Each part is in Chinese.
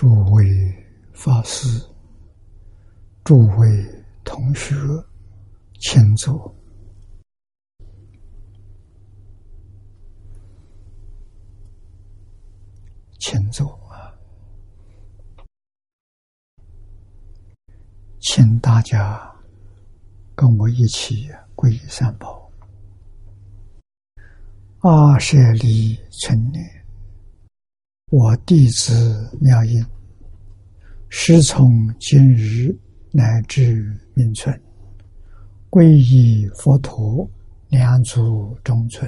诸位法师、诸位同学，请坐，请坐啊！请大家跟我一起皈依三宝。阿舍利成年，我弟子妙音，师从今日乃至命存，皈依佛陀，两足中尊；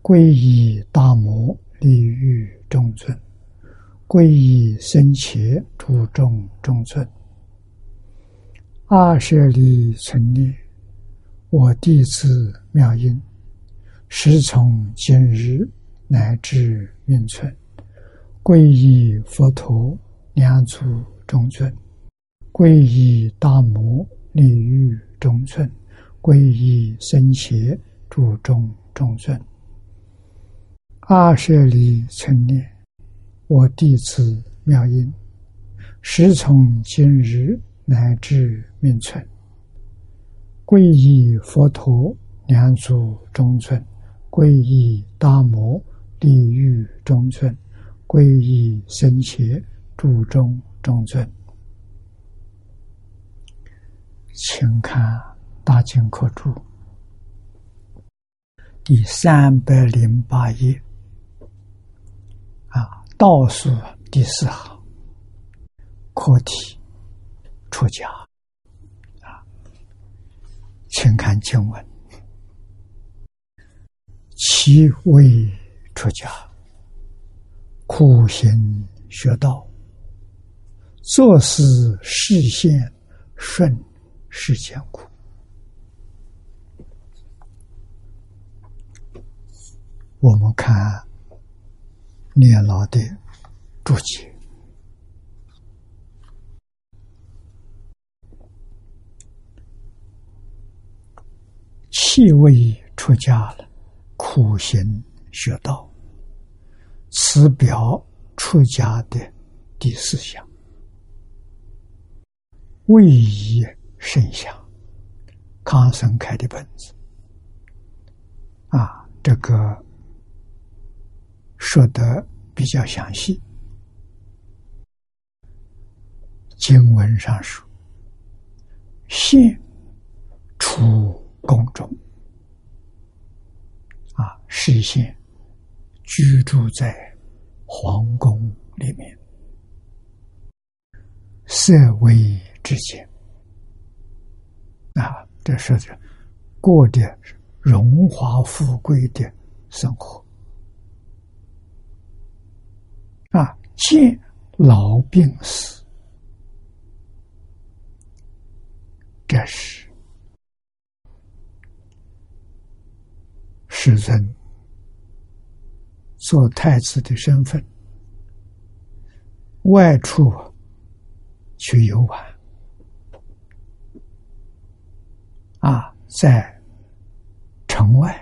皈依大摩，利欲中尊；皈依僧伽，诸众中尊。阿舍利成念，我弟子妙音。师从今日乃至命存，皈依佛陀，两足中尊；皈依大摩，利欲中尊；皈依僧伽，诸众中尊。阿舍利成念，我弟子妙音，时从今日乃至命存，皈依佛陀，两足中尊。皈依大摩地狱中尊，皈依僧伽诸中中尊，请看《大经科注》第三百零八页，啊，倒数第四行，课题出家，啊，请看经文。其为出家，苦行学道，做事事现顺世间苦。我们看念老的注解，气味出家了。苦行学道，此表出家的第四项，位移圣相，康生开的本子啊，这个说的比较详细。经文上说，现出宫中。啊，实现居住在皇宫里面，色威之间，啊，这是过的荣华富贵的生活，啊，见老病死，这是。世尊做太子的身份，外出去游玩，啊，在城外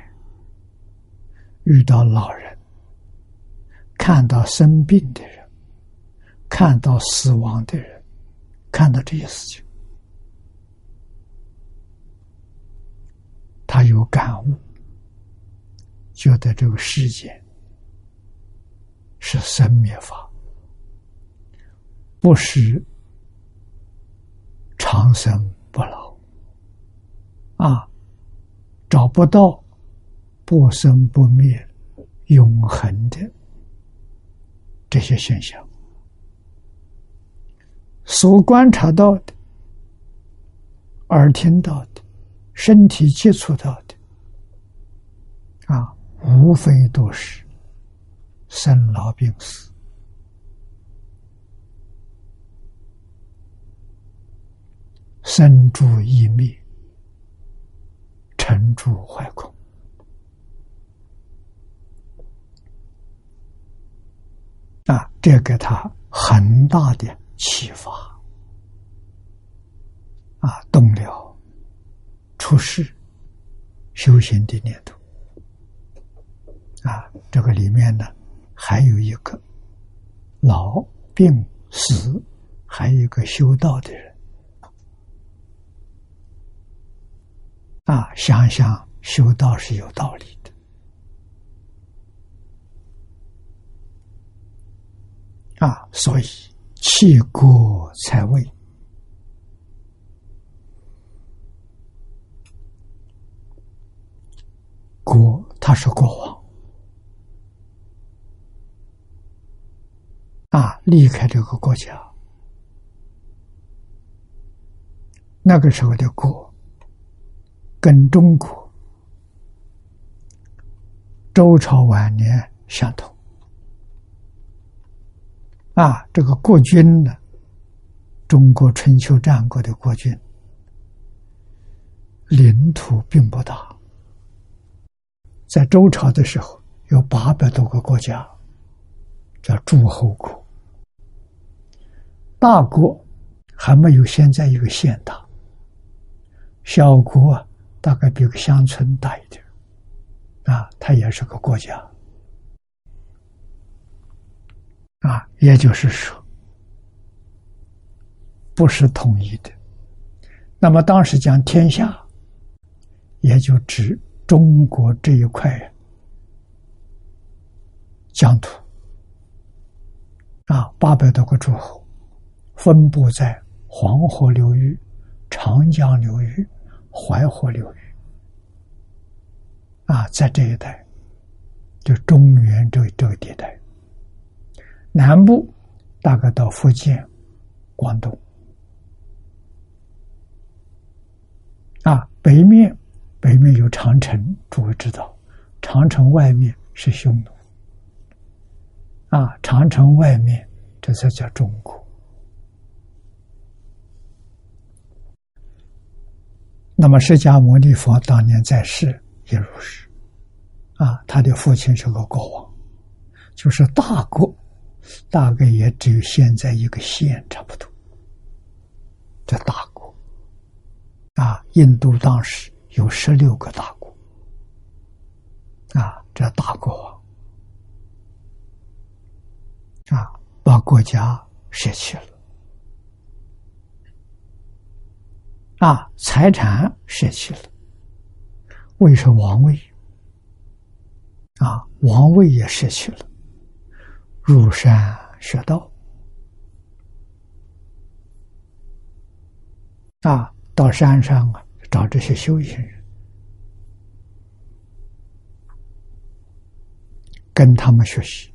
遇到老人，看到生病的人，看到死亡的人，看到这些事情，他有感悟。觉得这个世界是生灭法，不是长生不老啊，找不到不生不灭、永恒的这些现象。所观察到的、耳听到的、身体接触到的啊。无非都是生老病死、生住异灭、成住坏空啊！这给他很大的启发啊，动了出世修行的念头。啊，这个里面呢，还有一个老病死，还有一个修道的人。啊，想想修道是有道理的。啊，所以弃国才位。国，他是国王。啊，离开这个国家，那个时候的国跟中国周朝晚年相同。啊，这个国君呢，中国春秋战国的国君，领土并不大。在周朝的时候，有八百多个国家，叫诸侯国。大国还没有现在一个县大，小国大概比个乡村大一点，啊，它也是个国家，啊，也就是说，不是统一的。那么当时讲天下，也就指。中国这一块疆土啊，八百多个诸侯，分布在黄河流域、长江流域、淮河流域啊，在这一带，就中原这这个地带，南部大概到福建、广东啊，北面。北面有长城，诸位知道，长城外面是匈奴，啊，长城外面这才叫中国。那么释迦牟尼佛当年在世也如是，啊，他的父亲是个国王，就是大国，大概也只有现在一个县差不多，这大国，啊，印度当时。有十六个大国，啊，这大国王。啊，把国家舍弃了，啊，财产舍弃了，位是王位，啊，王位也舍弃了，入山学道，啊，到山上啊。找这些修行人，跟他们学习。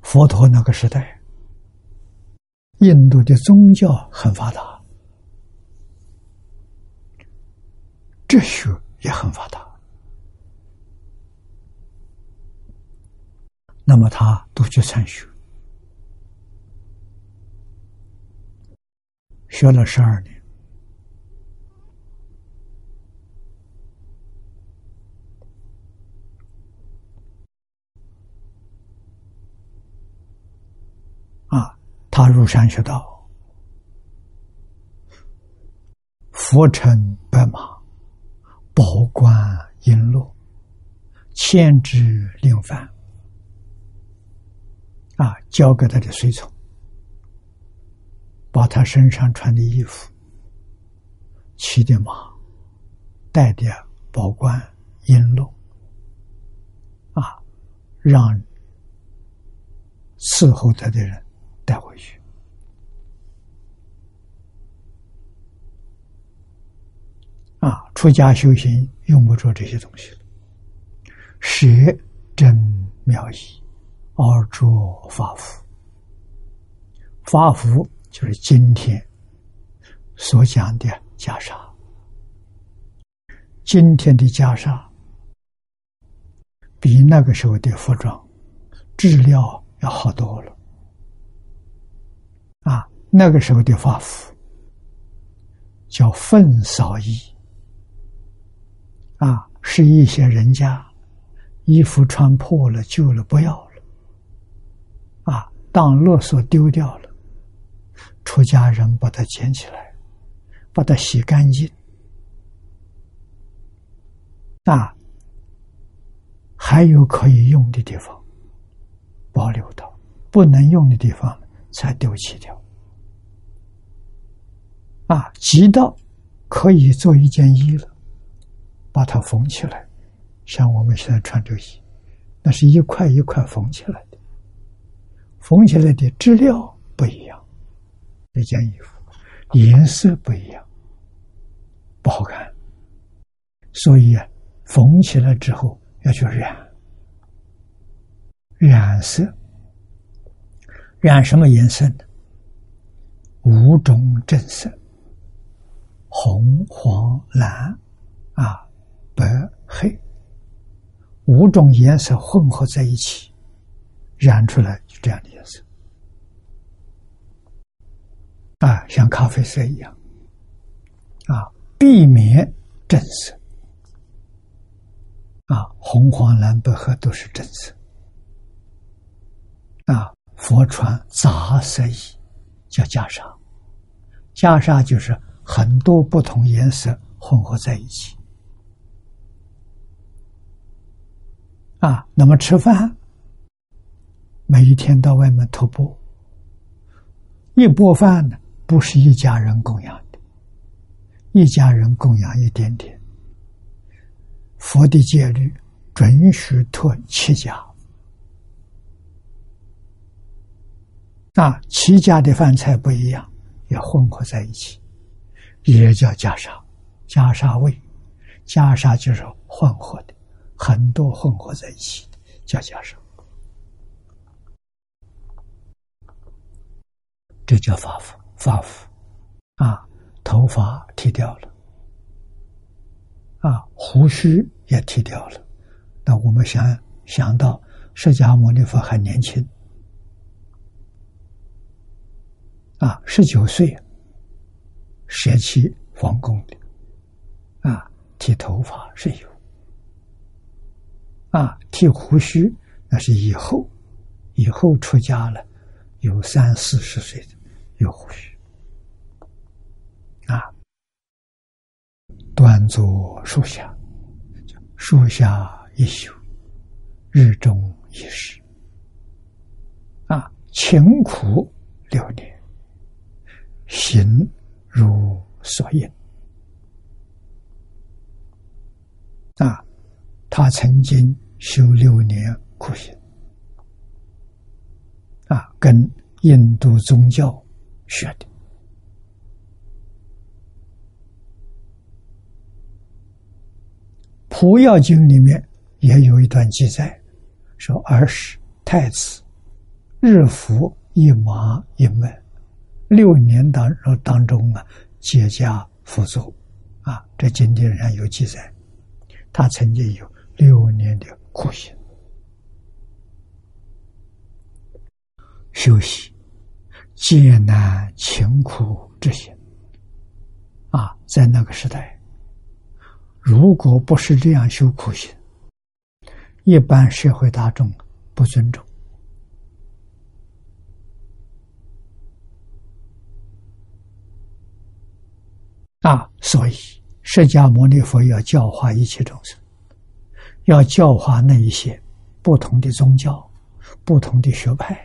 佛陀那个时代，印度的宗教很发达，哲学也很发达，那么他都去参学。学了十二年，啊，他入山学道，佛乘白马，宝冠璎珞，千之令幡，啊，交给他的随从。把他身上穿的衣服、骑的马、戴的宝冠、璎珞，啊，让伺候他的人带回去。啊，出家修行用不着这些东西了，舍真妙义而着法服，法服。就是今天所讲的袈裟，今天的袈裟比那个时候的服装质量要好多了。啊，那个时候的法服叫粪扫衣，啊，是一些人家衣服穿破了、旧了不要了，啊，当垃圾丢掉了。出家人把它捡起来，把它洗干净，啊，还有可以用的地方，保留到，不能用的地方才丢弃掉。啊，急到可以做一件衣了，把它缝起来，像我们现在穿这衣，那是一块一块缝起来的，缝起来的质料不一样，这件衣服颜色不一样，不好看，所以啊，缝起来之后要去染，染色，染什么颜色呢？五种正色。红、黄、蓝，啊，白、黑，五种颜色混合在一起，染出来就这样的颜色，啊，像咖啡色一样，啊，避免正色，啊，红、黄、蓝、白、黑都是正色，啊，佛传杂色衣，叫袈裟，袈裟就是。很多不同颜色混合在一起啊！那么吃饭，每一天到外面徒步，一钵饭呢，不是一家人供养的，一家人供养一点点。佛的戒律准许托七家，那，七家的饭菜不一样，也混合在一起。也叫袈裟，袈裟味，袈裟就是混合的，很多混合在一起叫袈裟，这叫发福，发福，啊，头发剃掉了，啊，胡须也剃掉了，那我们想想到释迦牟尼佛还年轻，啊，十九岁。舍弃皇宫的，啊，剃头发是有，啊，剃胡须那是以后，以后出家了，有三四十岁的有胡须，啊，端坐树下，树下一宿，日中一时，啊，勤苦六年，行。如所应啊，他曾经修六年苦行啊，跟印度宗教学的《普药经》里面也有一段记载，说儿时太子日服一麻一麦。六年当当中啊，解家辅佐，啊，这经典上有记载，他曾经有六年的苦行修习，艰难勤苦之行，啊，在那个时代，如果不是这样修苦行，一般社会大众不尊重。啊，所以释迦牟尼佛要教化一切众生，要教化那一些不同的宗教、不同的学派，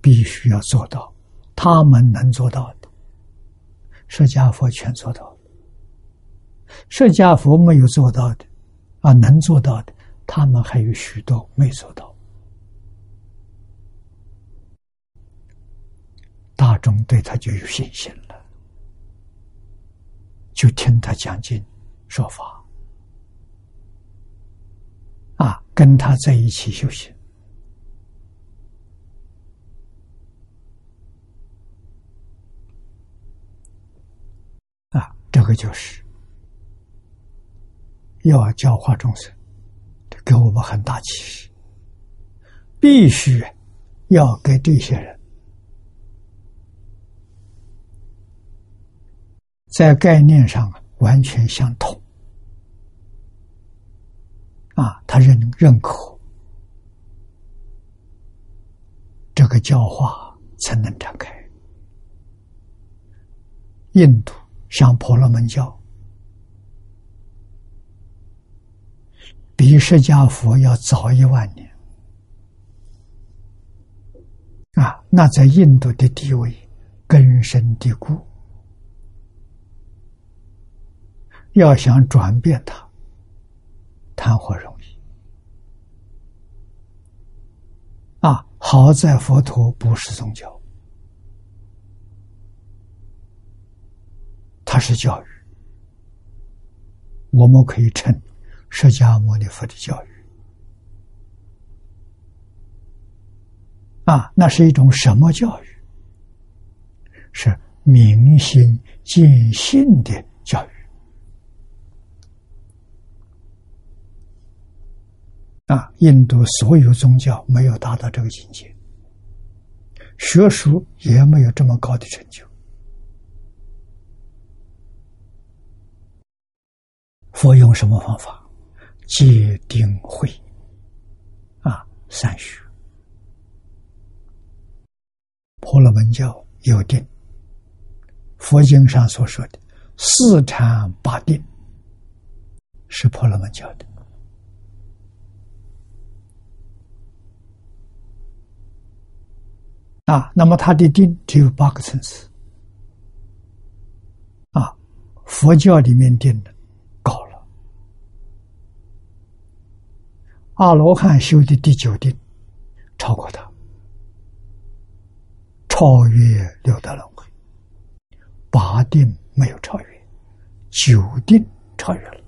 必须要做到他们能做到的，释迦佛全做到了。释迦佛没有做到的，啊，能做到的，他们还有许多没做到。大众对他就有信心了。就听他讲经说法，啊，跟他在一起修行，啊，这个就是要教化众生，给我们很大启示，必须要给这些人。在概念上完全相同。啊他认认可这个教化才能展开。印度像婆罗门教比释迦佛要早一万年。啊那在印度的地位根深蒂固要想转变它，谈何容易？啊，好在佛陀不是宗教，它是教育，我们可以称释迦牟尼佛的教育。啊，那是一种什么教育？是明心见性的教育。啊，印度所有宗教没有达到这个境界，学术也没有这么高的成就。佛用什么方法？戒定慧，啊，三学。婆罗门教有定，佛经上所说的四禅八定是婆罗门教的啊。那么他的定只有八个层次啊。佛教里面定的高了，阿罗汉修的第九定超过他。超越六道轮回，八定没有超越，九定超越了。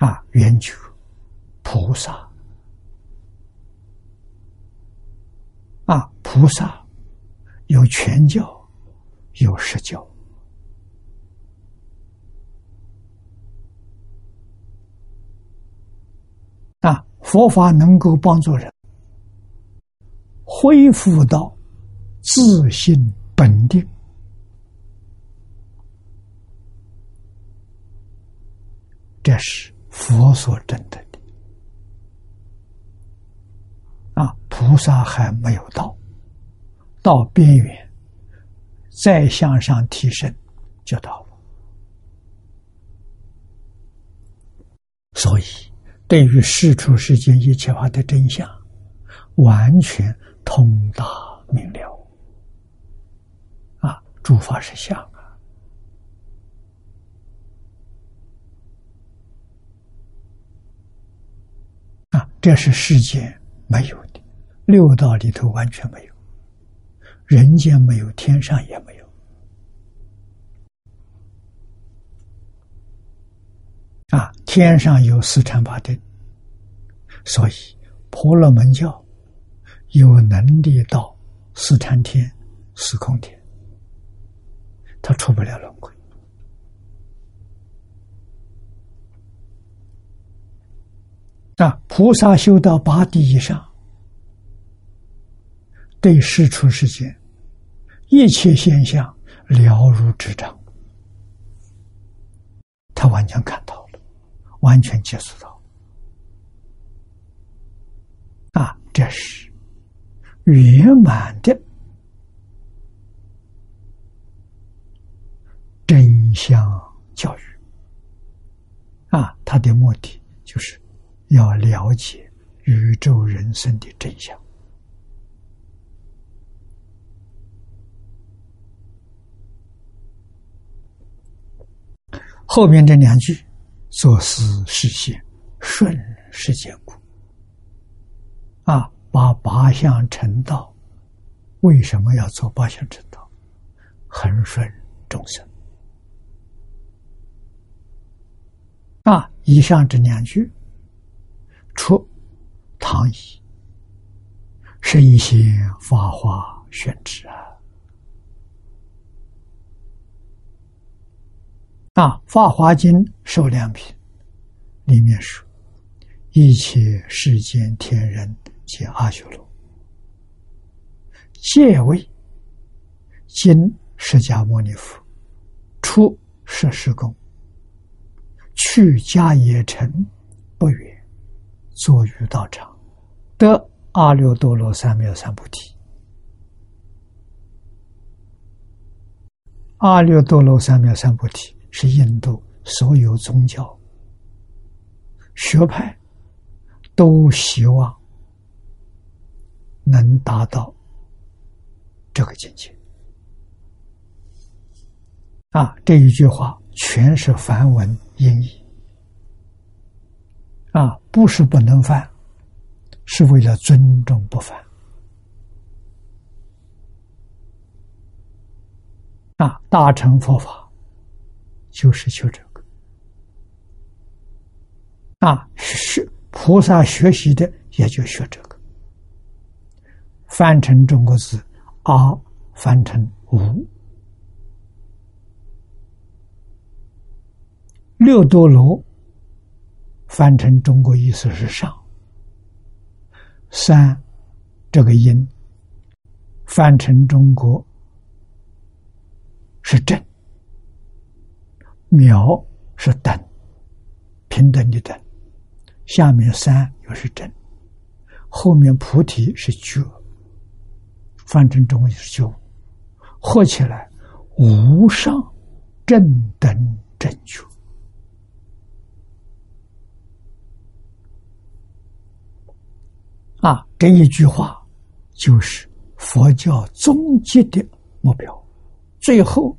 啊，圆觉菩萨，啊，菩萨有全教，有实教，啊，佛法能够帮助人。恢复到自信本定，这是佛所证的。啊，菩萨还没有到，到边缘，再向上提升，就到了。所以，对于世出世间一切法的真相，完全。通达明了，啊，诸法实相啊，这是世间没有，六道里头完全没有，人间没有，天上也没有，啊，天上有四禅八定，所以婆罗门教。有能力到四禅天、四空天，他出不了轮回。啊，菩萨修到八地以上，对世出世间一切现象了如指掌，他完全看到了，完全接触到。啊，这是。圆满的真相教育啊，他的目的就是要了解宇宙人生的真相。后面这两句：做事实现顺世间故啊。把八相成道，为什么要做八相成道？恒顺众生啊！以上这两句，出唐译，圣贤法华宣旨啊！啊，《法华经》受量品里面说，一切世间天人。皆阿修罗，戒为今释迦牟尼佛出摄施宫，去迦叶城不远，坐于道场，得阿耨多罗三藐三菩提。阿耨多罗三藐三菩提是印度所有宗教学派都希望。能达到这个境界。啊，这一句话全是梵文音译。啊，不是不能犯，是为了尊重不犯。啊，大乘佛法就是求这个。啊，是菩萨学习的，也就学这个。翻成中国字，阿翻成无，六多罗。翻成中国意思是上，三这个音翻成中国是正，秒是等，平等的等，下面三又是正，后面菩提是觉，翻成中国是觉，合起来无上正等正觉。啊，这一句话就是佛教终极的目标。最后，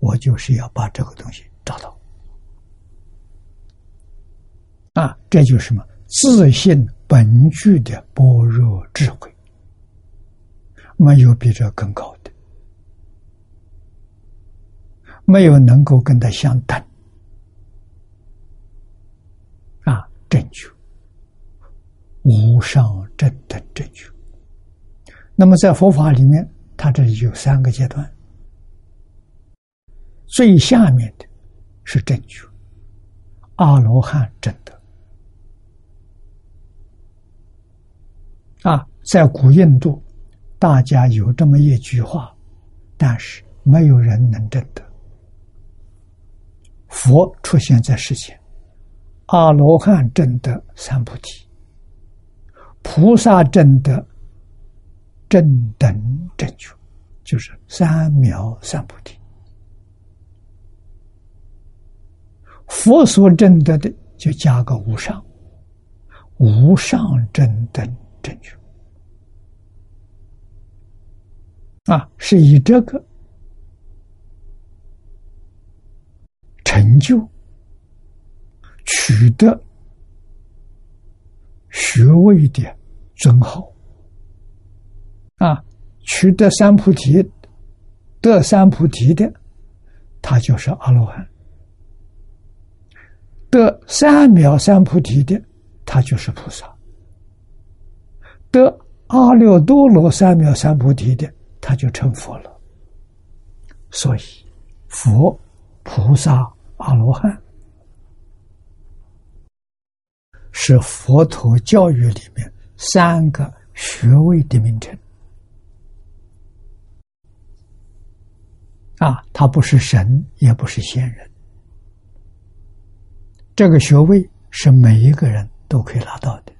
我就是要把这个东西找到。啊，这就是什么？自信本具的般若智慧，没有比这更高的，没有能够跟他相等。啊，正确。无上正等正觉。那么在佛法里面，它这里有三个阶段。最下面的是正觉，阿罗汉正德。啊，在古印度，大家有这么一句话，但是没有人能证得。佛出现在世间，阿罗汉证得三菩提。菩萨证的正等正觉，就是三藐三菩提。佛所证得的，就加个无上，无上正等正觉。啊，是以这个成就取得学位的。尊号啊，取得三菩提得三菩提的，他就是阿罗汉；得三藐三菩提的，他就是菩萨；得阿耨多罗三藐三菩提的，他就成佛了。所以，佛、菩萨、阿罗汉是佛陀教育里面。三个学位的名称啊，他不是神，也不是仙人。这个学位是每一个人都可以拿到的，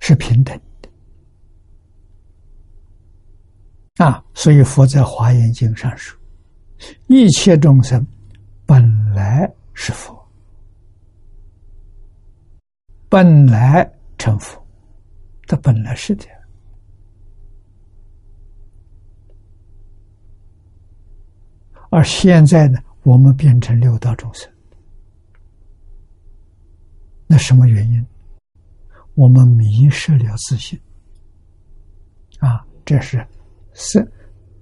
是平等的啊。所以佛在华严经上说：“一切众生本来是佛。”本来成佛，它本来是这样，而现在呢，我们变成六道众生，那什么原因？我们迷失了自信啊！这是是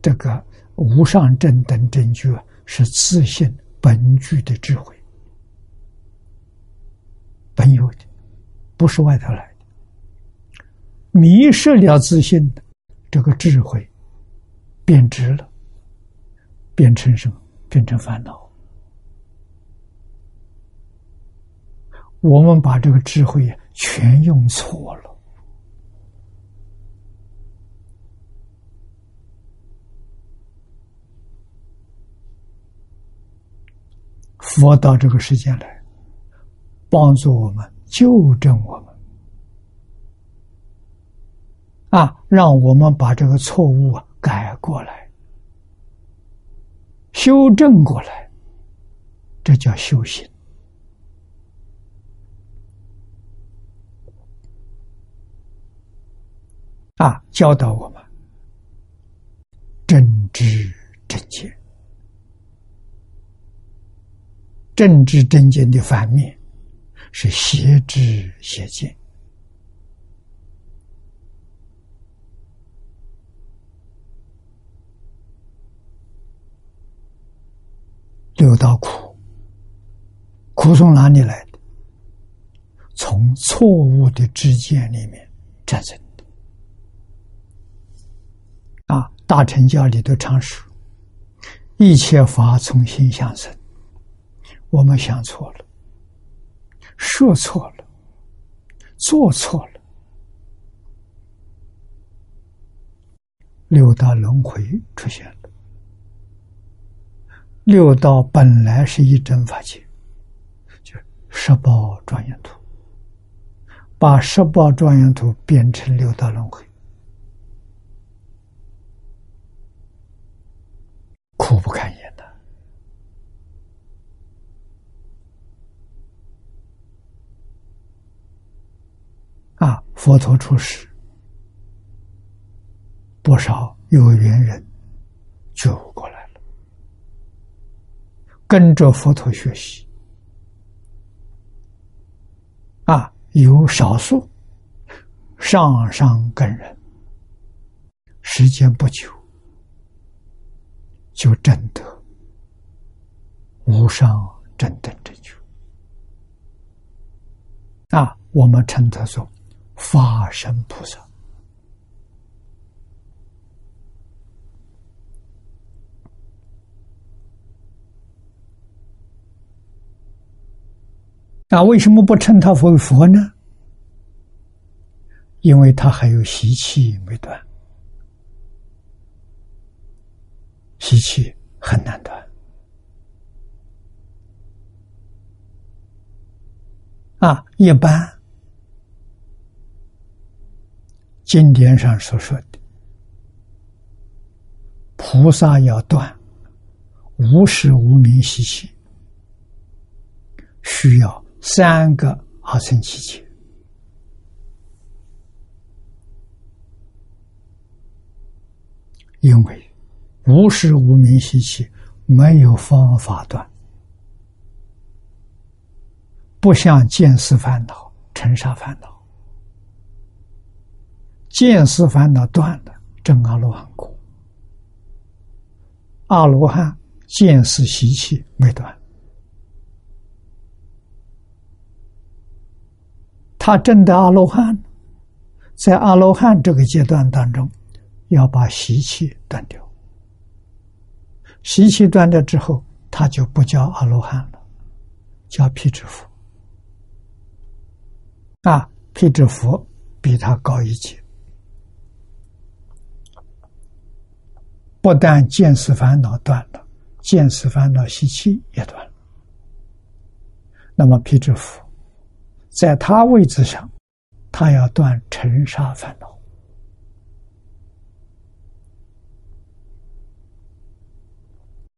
这个无上正等正觉，是自信本具的智慧，本有的。不是外头来的，迷失了自信这个智慧，变质了，变成什么？真正烦恼。我们把这个智慧全用错了。佛到这个世间来，帮助我们。纠正我们啊，让我们把这个错误改过来，修正过来，这叫修行啊，教导我们正知正见。正知正见的反面是邪知邪见。六道苦，苦从哪里来的？从错误的知见里面产生的。啊，大乘教里头常说：“一切法从心想生。”我们想错了，说错了，做错了，六道轮回出现了。六道本来是一真法界，就十报庄严图，把十报庄严图变成六道轮回，苦不堪言的。啊！佛陀出世，不少有缘人就过来，跟着佛陀学习。啊，有少数上上根人，时间不久就证得无上正等正觉。啊，我们称他做。法身菩萨那为什么不称他为佛呢？因为他还有习气没断，习气很难断啊，一般。经典上所说的，菩萨要断无始无明习气，需要三个阿僧祇劫。因为无始无明习气没有方法断，不像见思烦恼、尘沙烦恼。见思烦恼断了，正阿罗汉果；阿罗汉见思习气没断，他证的阿罗汉，在阿罗汉这个阶段当中，要把习气断掉。习气断掉之后，他就不叫阿罗汉了，叫辟支佛。啊，辟支佛比他高一级。不但见识烦恼断了，见识烦恼习气也断了。那么毗支佛，在他位置上，他要断尘沙烦恼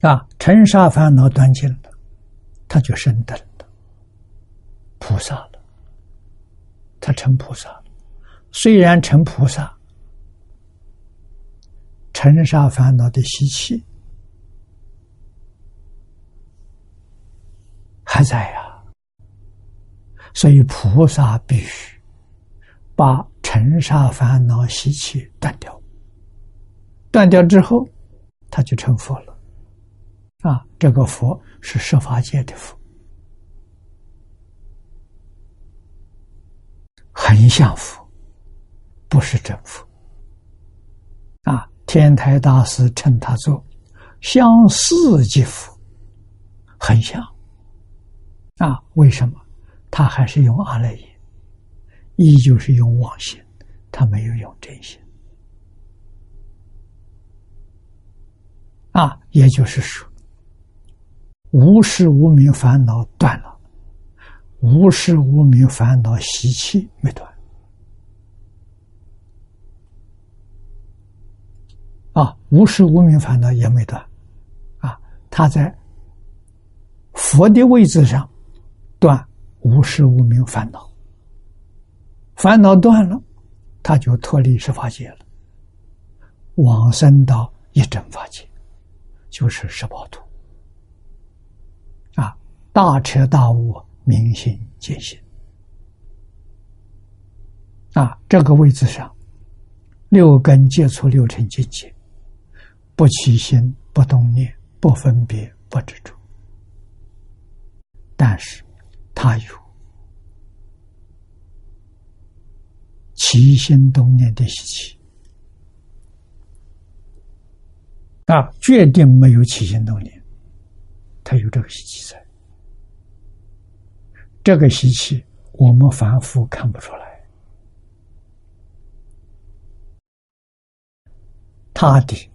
啊，尘沙烦恼断尽了，他就升等了，菩萨了。他成菩萨了，虽然成菩萨。尘沙烦恼的习气还在呀，所以菩萨必须把尘沙烦恼习气断掉。断掉之后，他就成佛了。啊，这个佛是十法界的佛，很像佛，不是真佛。啊。天台大师称他做相似即佛，很像啊？为什么？他还是用阿赖耶，依旧是用妄心，他没有用真心啊。也就是说，无始无明烦恼断了，无始无明烦恼习气没断。啊，无始无明烦恼也没断，啊，他在佛的位置上断无时无明烦恼，烦恼断了，他就脱离十法界了，往生到一真法界，就是十八图。啊，大彻大悟，明心见性。啊，这个位置上，六根接触六尘境界，不起心，不动念，不分别，不执着。但是，他有起心动念的习气，啊，决定没有起心动念，他有这个习气在。这个习气，我们凡夫看不出来。他的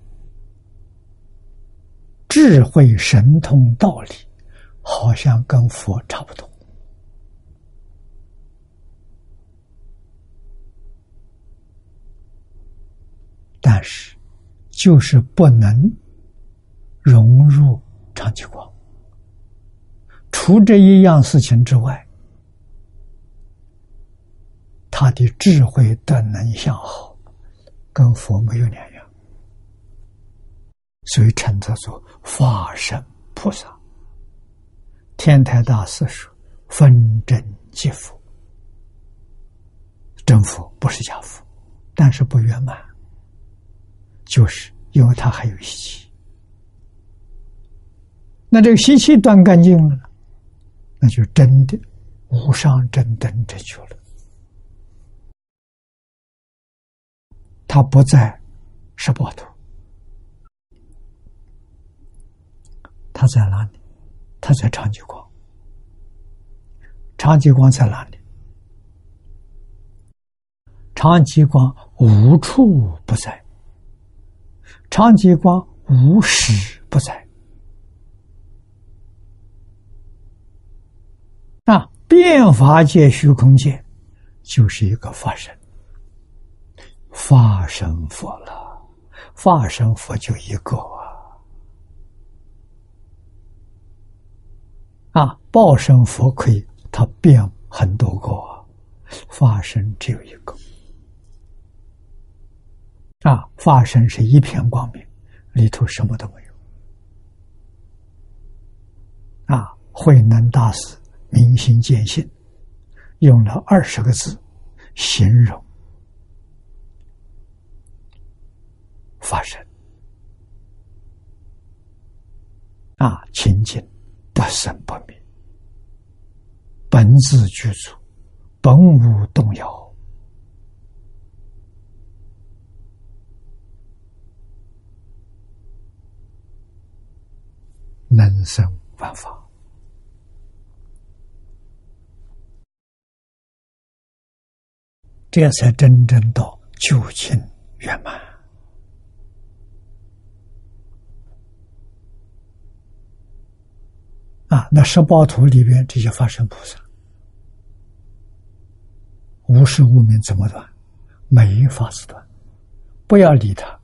智慧、神通、道理，好像跟佛差不多，但是就是不能融入长期光。除这一样事情之外，他的智慧的能相好，跟佛没有两样。所以称他做法身菩萨。天台大师说：“分真即佛，真佛不是假佛，但是不圆满，就是因为他还有习气。那这个习气断干净了，那就真的无上正等正觉了。他不在十八图。”他在哪里？他在长吉光。长吉光在哪里？长吉光无处不在。长吉光无时不在。啊，变法界、虚空界，就是一个法身。法身佛了，法身佛就一个。啊，报身佛可以，他变很多个，法身只有一个。啊，法身是一片光明，里头什么都没有。啊，慧能大师明心见性，用了二十个字形容法身。啊，清净。不生不灭，本自具足，本无动摇，能生万法，这才真正到究竟圆满。啊，那十八图里边这些法身菩萨，无始无明怎么断？没法子断，不要理他。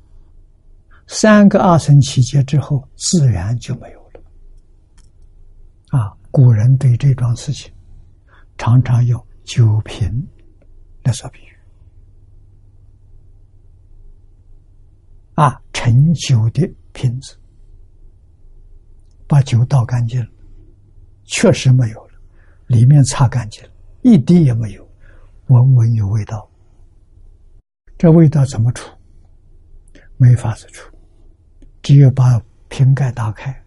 三个二乘七劫之后，自然就没有。古人对这桩事情，常常用酒瓶来做比喻。啊，盛酒的瓶子，把酒倒干净了。确实没有了，里面擦干净了，一滴也没有，闻闻有味道。这味道怎么除？没法子除，只有把瓶盖打开，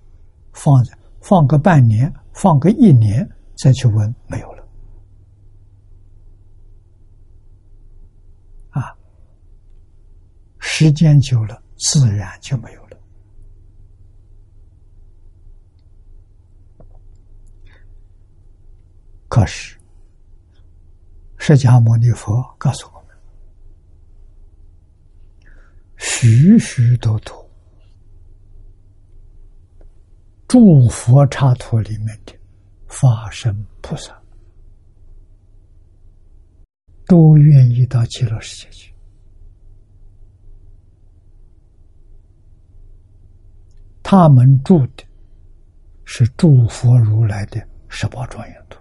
放着，放个半年，放个一年，再去闻，没有了。啊，时间久了，自然就没有了。可是，释迦牟尼佛告诉我们：许许多多诸佛刹土里面的法身菩萨，都愿意到极乐世界去。他们住的是诸佛如来的十八庄严土。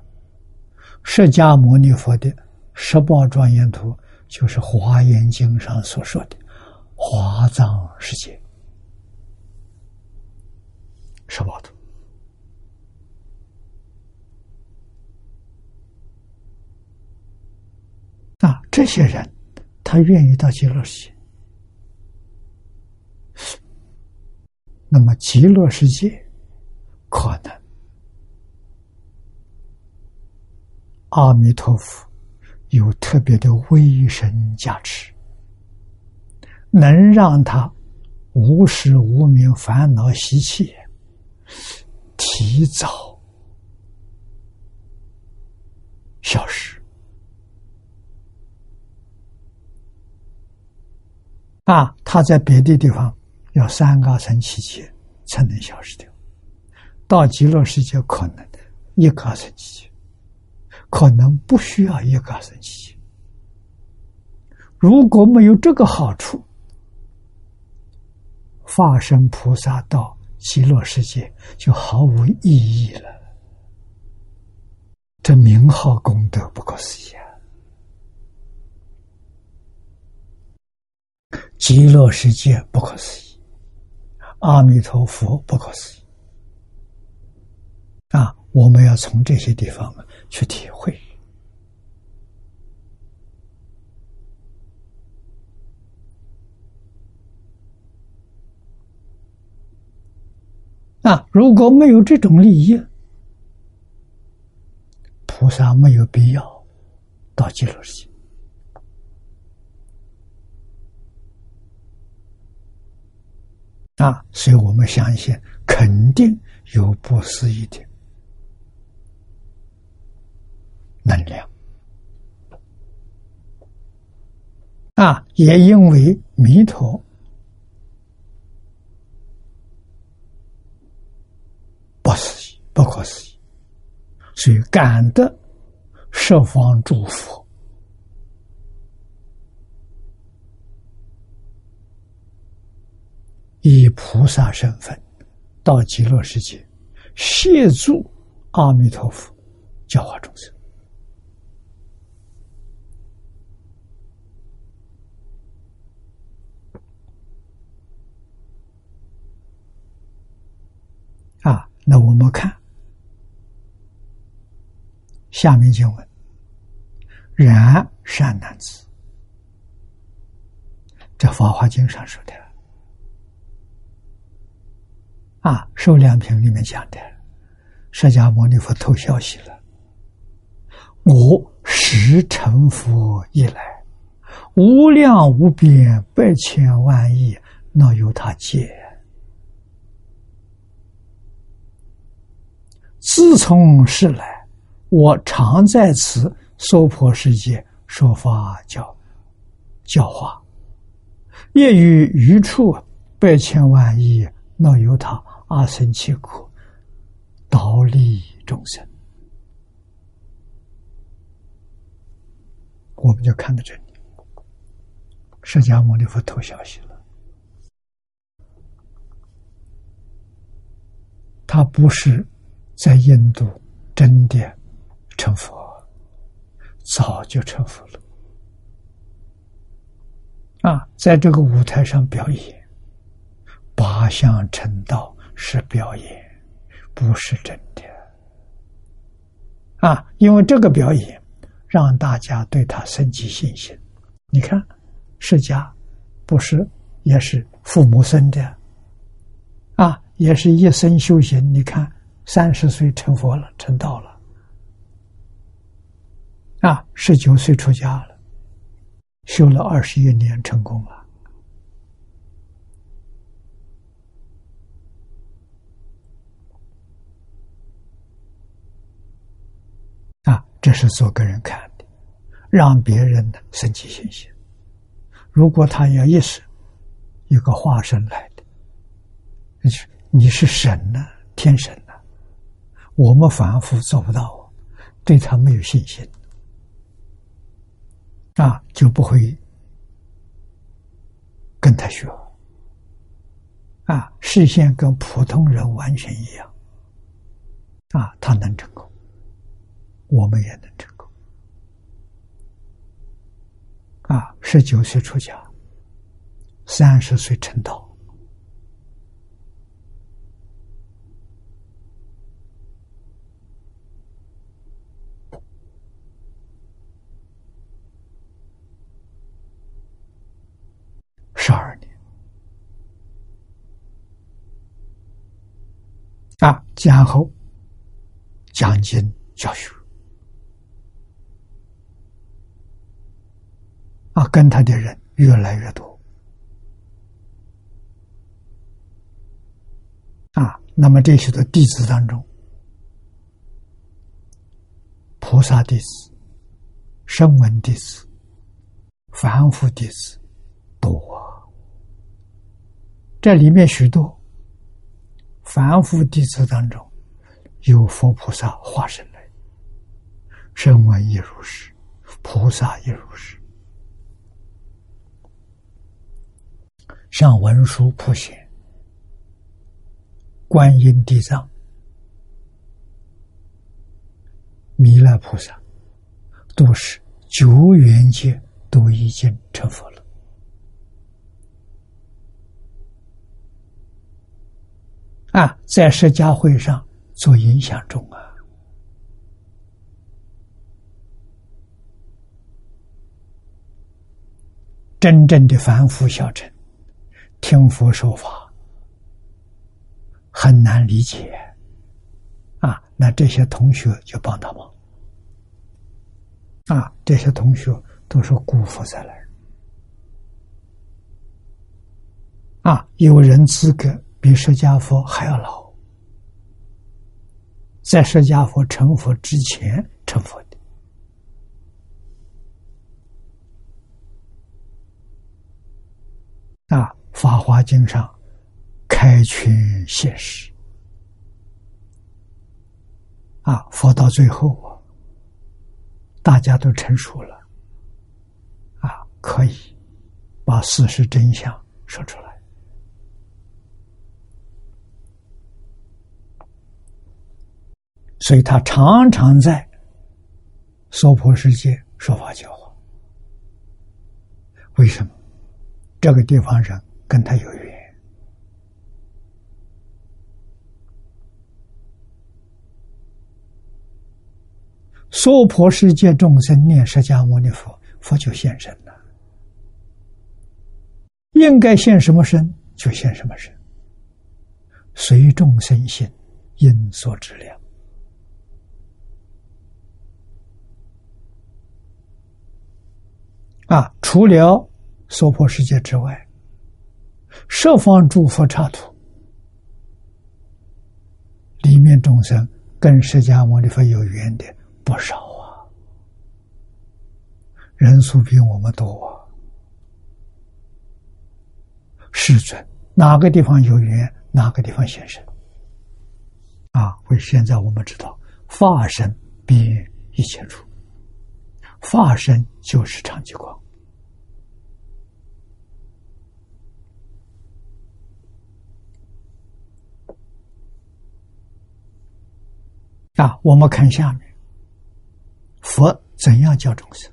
释迦牟尼佛的十八庄严图，就是《华严经》上所说的华藏世界，十八度。那，这些人，他愿意到极乐世界。那么极乐世界可能，阿弥陀佛有特别的威神加持，能让他无时无明烦恼习气提早消失。啊，他在别的地方要三个层期间才能消失掉，到极乐世界可能一个层期间，可能不需要一个层期间。如果没有这个好处，化身菩萨道极乐世界就毫无意义了。这名号功德不可思议啊！极乐世界不可思议，阿弥陀佛不可思议啊！我们要从这些地方去体会啊！如果没有这种利益，菩萨没有必要到极乐世界。啊，所以我们相信，肯定有不思议的能量。啊，也因为弥陀不思议、不可思议，所以感得十方诸佛。以菩萨身份到极乐世界协助阿弥陀佛教化众生啊！那我们看下面经文：然善男子，这《法华经》上说的。啊，《受量品》里面讲的，释迦牟尼佛透消息了。我时成佛以来，无量无边百千万亿，那由他界？自从世来，我常在此娑婆世界说法教教化，业于余处百千万亿，那由他？阿僧祇苦，道利众生，我们就看到这里。释迦牟尼佛透消息了，他不是在印度真的成佛，早就成佛了。啊，在这个舞台上表演八相成道。是表演，不是真的啊！因为这个表演让大家对他升起信心。你看，释迦不是也是父母生的啊？也是一生修行。你看，三十岁成佛了，成道了啊！十九岁出家了，修了二十一年，成功了。啊这是做给人看的，让别人呢升起信心。如果他有意识，有个化身来的，你是你是神呢，天神呢？我们凡夫做不到，对他没有信心，啊，就不会跟他学。啊，视线跟普通人完全一样，啊，他能成功。我们也能成功啊，十九岁出家，三十岁成道。十二年啊，然后讲经教学啊，跟他的人越来越多啊。那么这些的弟子当中，菩萨弟子、声闻弟子、凡夫弟子多。这里面许多凡夫弟子当中，有佛菩萨化身来，声闻亦如是，菩萨亦如是。像文殊普贤、观音地藏、弥勒菩萨，都是九缘界都已经成佛了。啊，在释迦会上做影响中啊，真正的凡夫小乘听佛说法很难理解。啊，那这些同学就帮他忙。啊，这些同学都是辜负在那啊，有人资格。比释迦佛还要老，在释迦佛成佛之前成佛的。啊，《法华经》上开权现实。啊，佛到最后啊，大家都成熟了。啊，可以把事实真相说出来。所以他常常在娑婆世界说法教化。为什么？这个地方人跟他有缘。娑婆世界众生念释迦牟尼佛，佛就现身了。应该现什么身就现什么身，随众生心，因所质量。啊，除了娑婆世界之外，十方诸佛刹土里面众生跟释迦牟尼佛有缘的不少啊，人数比我们多啊。世尊哪个地方有缘，哪个地方现身啊？为现在我们知道，法身遍一切处，法身就是长吉光。啊，我们看下面，佛怎样教众生？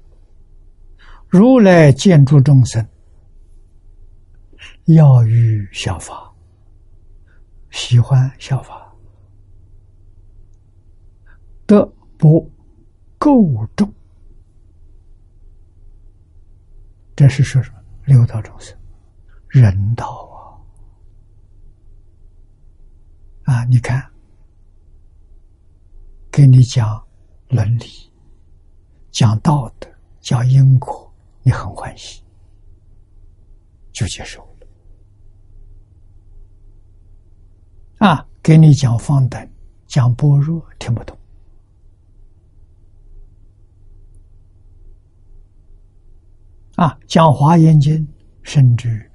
如来见诸众生，要欲效法，喜欢效法，得不够众。这是说什么？六道众生，人道啊！啊，你看。给你讲伦理，讲道德，讲因果，你很欢喜，就接受了。啊，给你讲方等，讲般若，听不懂。啊，讲华严经，甚至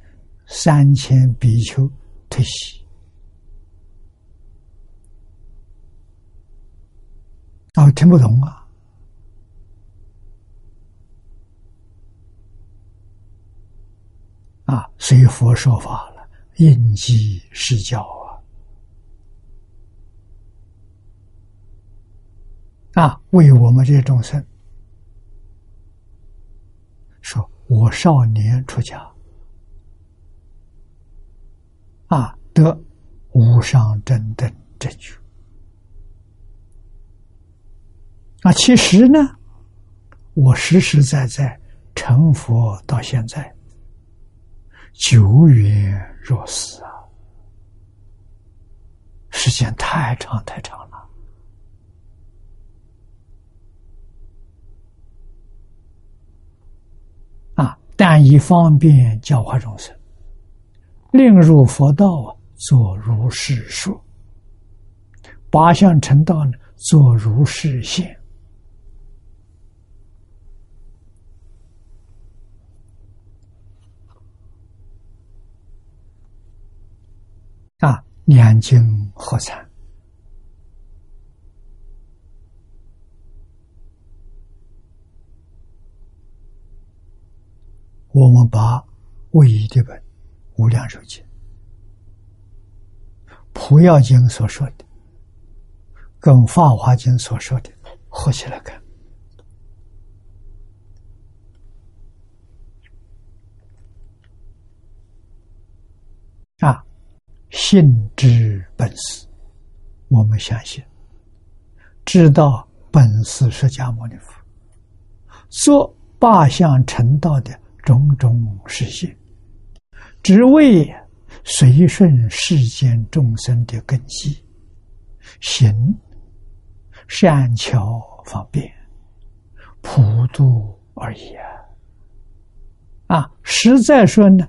三千比丘退席。哦，听不懂啊！啊，随佛说法了，应机施教啊！啊，为我们这些众生说我少年出家，啊，得无上正等正觉。啊，其实呢，我实实在在成佛到现在，久远若斯啊，时间太长太长了。啊，但以方便教化众生，令入佛道，作如是说；八相成道呢，作如是现。啊，两经合参，我们把唯一的本《无量寿经》、《普药经》所说的，跟《法华经》所说的合起来看，啊。信之本师，我们相信，知道本师释迦牟尼佛说八相成道的种种实现，只为随顺世间众生的根基，行善巧方便，普度而已啊！啊，实在说呢，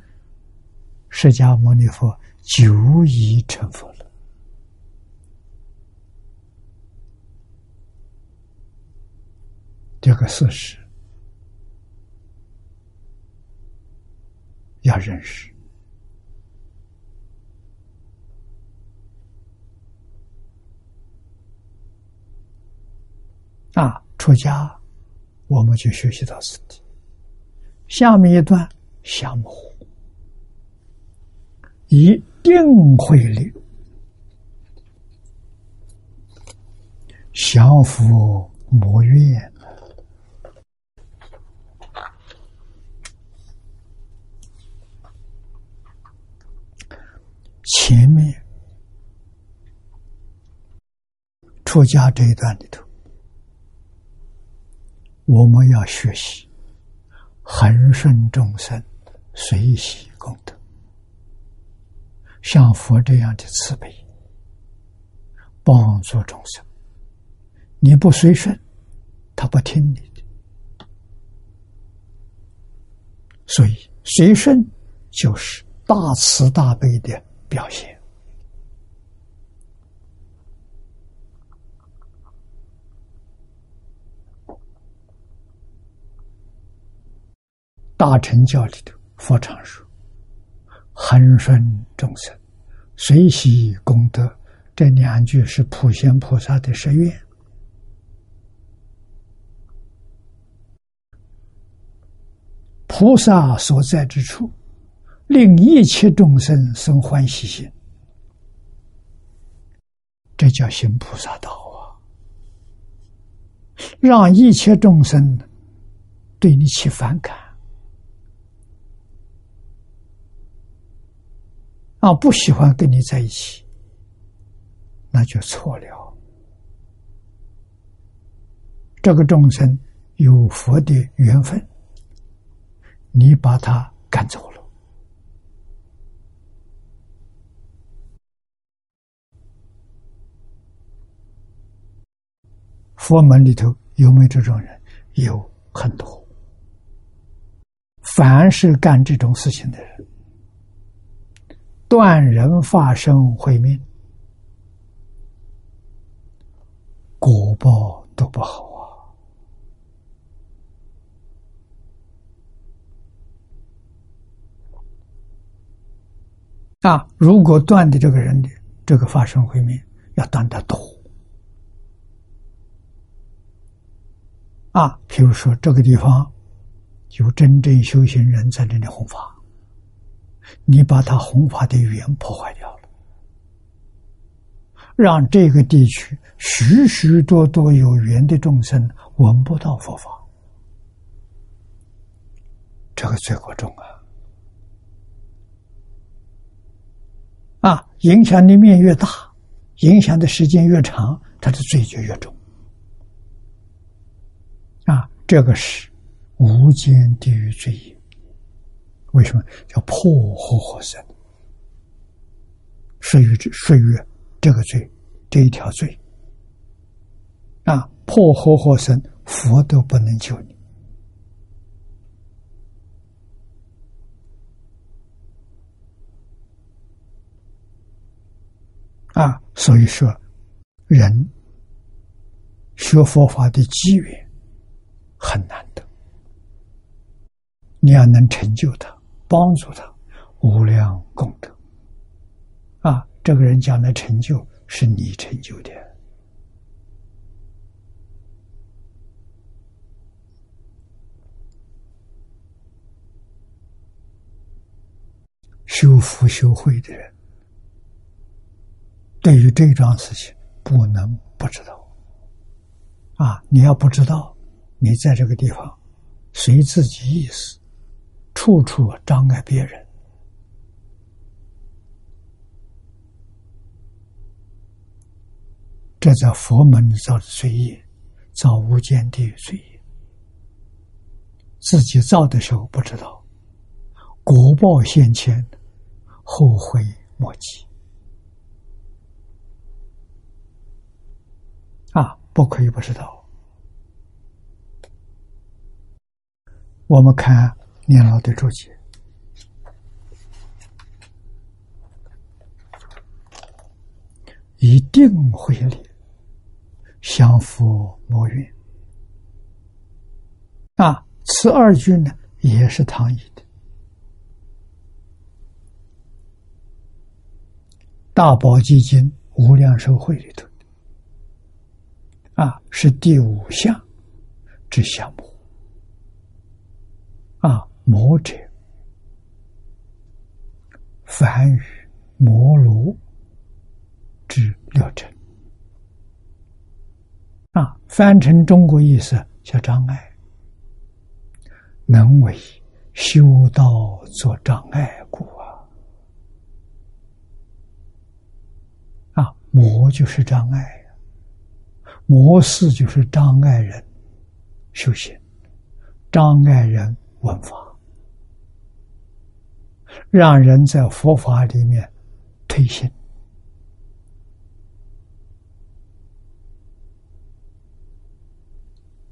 释迦牟尼佛。久已成佛了，这个事实要认识啊！出家，我们就学习到此地。下面一段降魔，一。定慧力，降伏魔怨。前面出家这一段里头，我们要学习恒顺众生，随喜功德。像佛这样的慈悲，帮助众生。你不随顺，他不听你的。所以随顺就是大慈大悲的表现。大乘教里头，佛常说。恒顺众生，随喜功德，这两句是普贤菩萨的誓愿。菩萨所在之处，令一切众生生欢喜心，这叫行菩萨道啊！让一切众生对你起反感。啊，不喜欢跟你在一起，那就错了。这个众生有佛的缘分，你把他赶走了。佛门里头有没有这种人？有很多。凡是干这种事情的人。断人发生毁灭，果报都不好啊！啊，如果断的这个人的这个发生毁灭，要断得多啊！譬如说，这个地方有真正修行人在这里弘法。你把他弘法的缘破坏掉了，让这个地区许许多多有缘的众生闻不到佛法，这个罪过重啊！啊，影响的面越大，影响的时间越长，他的罪就越重。这个是无间地狱罪业。为什么叫破活活生？属于这属于这个罪这一条罪。啊，破活活生，佛都不能救你。啊，所以说，人学佛法的机缘很难得，你要能成就他，帮助他，无量功德。啊，这个人将来成就是你成就的，修福修慧的人。对于这桩事情，不能不知道。啊，你要不知道，你在这个地方随自己意思，处处障碍别人，这在佛门造的罪业，造无间地狱罪业。自己造的时候不知道，果报现前，后悔莫及。啊，不可以不知道。我们看年老的注解，一定会理，相扶莫怨。啊，此二句呢，也是唐译的，《大宝积经·无量寿会》里头。啊，是第五项之项目。啊，魔者，梵语摩罗之六尘。啊，翻成中国意思叫障碍，能为修道做障碍故啊。啊，魔就是障碍。模式就是障碍人修行，障碍人闻法，让人在佛法里面推心，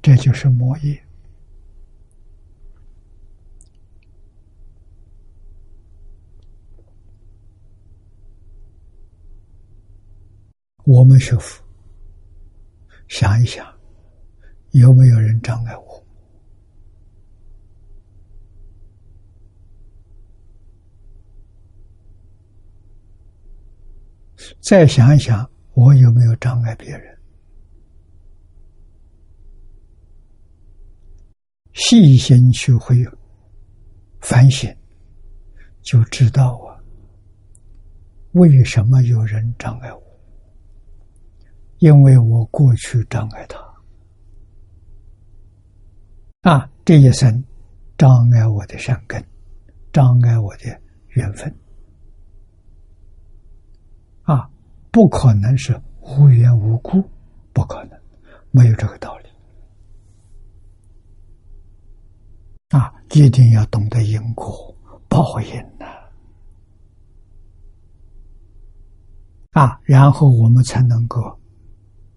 这就是魔业。我们学佛。想一想，有没有人障碍我？再想一想，我有没有障碍别人？细心去会反省，就知道啊，为什么有人障碍我？因为我过去障碍他，啊，这一生障碍我的善根，障碍我的缘分，啊，不可能是无缘无故，不可能，没有这个道理，啊，一定要懂得因果报应呐，啊，然后我们才能够。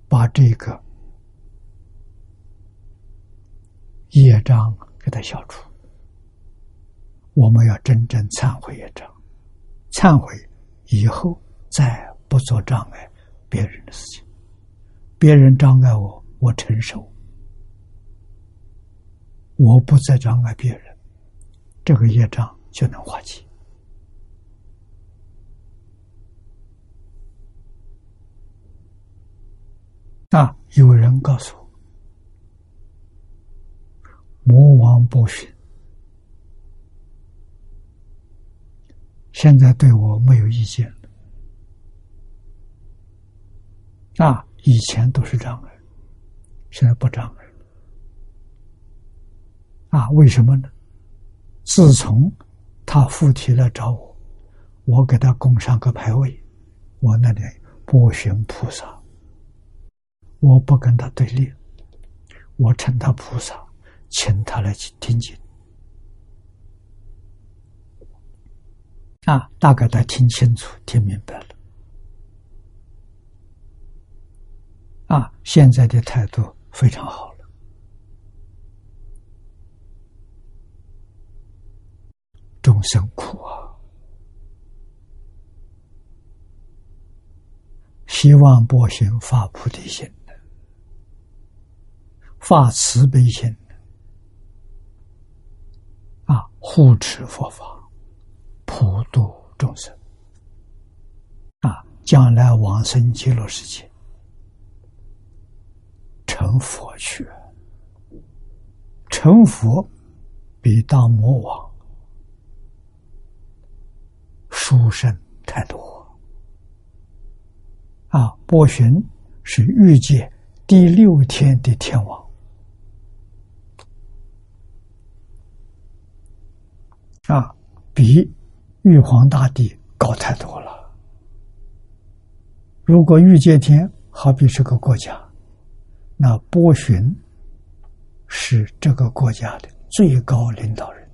把这个业障给它消除，我们要真正忏悔业障，忏悔以后再不做障碍别人的事情，别人障碍我，我承受，我不再障碍别人，这个业障就能化解。啊！有人告诉我，魔王不驯，现在对我没有意见了。啊，以前都是障碍，现在不障碍了。啊，为什么呢？自从他附体来找我，我给他供上个牌位，我那里波旬菩萨，我不跟他对立，我称他菩萨，请他来听经。啊，大概他听清楚、听明白了。啊，现在的态度非常好了。众生苦啊，希望波行发菩提心的，发慈悲心的，啊，护持佛法。普度众生啊！将来往生极乐世界，成佛去。成佛比当魔王殊胜太多啊！波旬是欲界第六天的天王啊，比。玉皇大帝高太多了。如果玉界天好比是个国家，那波旬是这个国家的最高领导人。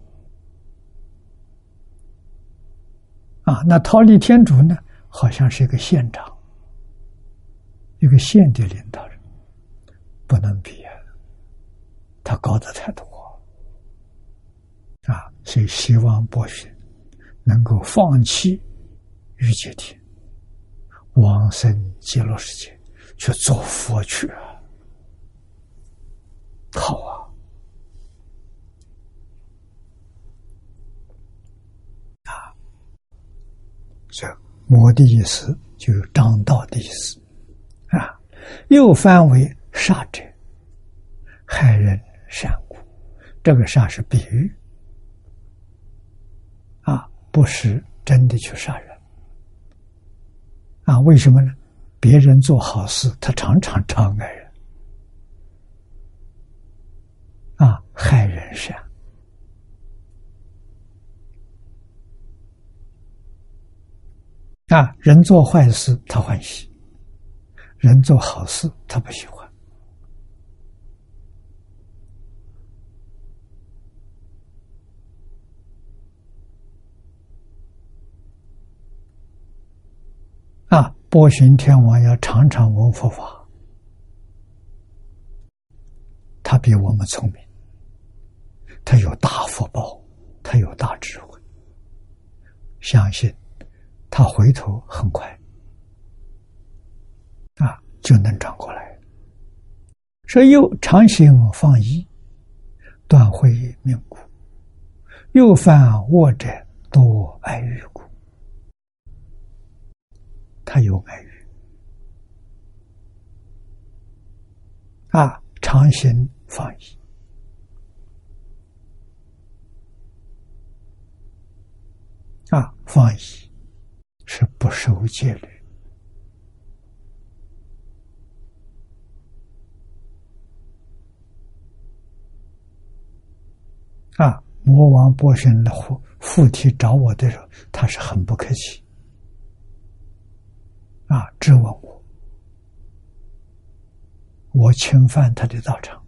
啊，那桃李天竺呢，好像是一个县长，一个县的领导人，不能比啊，他高的太多。啊，所以希望波旬。能够放弃欲界天，往生极乐世界，去做佛去啊！好啊！啊，这魔的意思就有张道的意思啊，又翻为杀者，害人善故，这个杀是比喻啊。不是真的去杀人啊？为什么呢？别人做好事，他常常障碍人啊，害人善啊。人做坏事他欢喜，人做好事他不喜欢。啊，波旬天王要常常闻佛法，他比我们聪明，他有大福报，他有大智慧，相信他回头很快啊就能转过来。说又常行放逸，断会命故；又犯恶者多爱欲故。他有爱欲啊，常行放逸啊，放逸是不守戒律啊。魔王波旬的附附体找我的时候，他是很不客气。啊！质问我，我侵犯他的道场，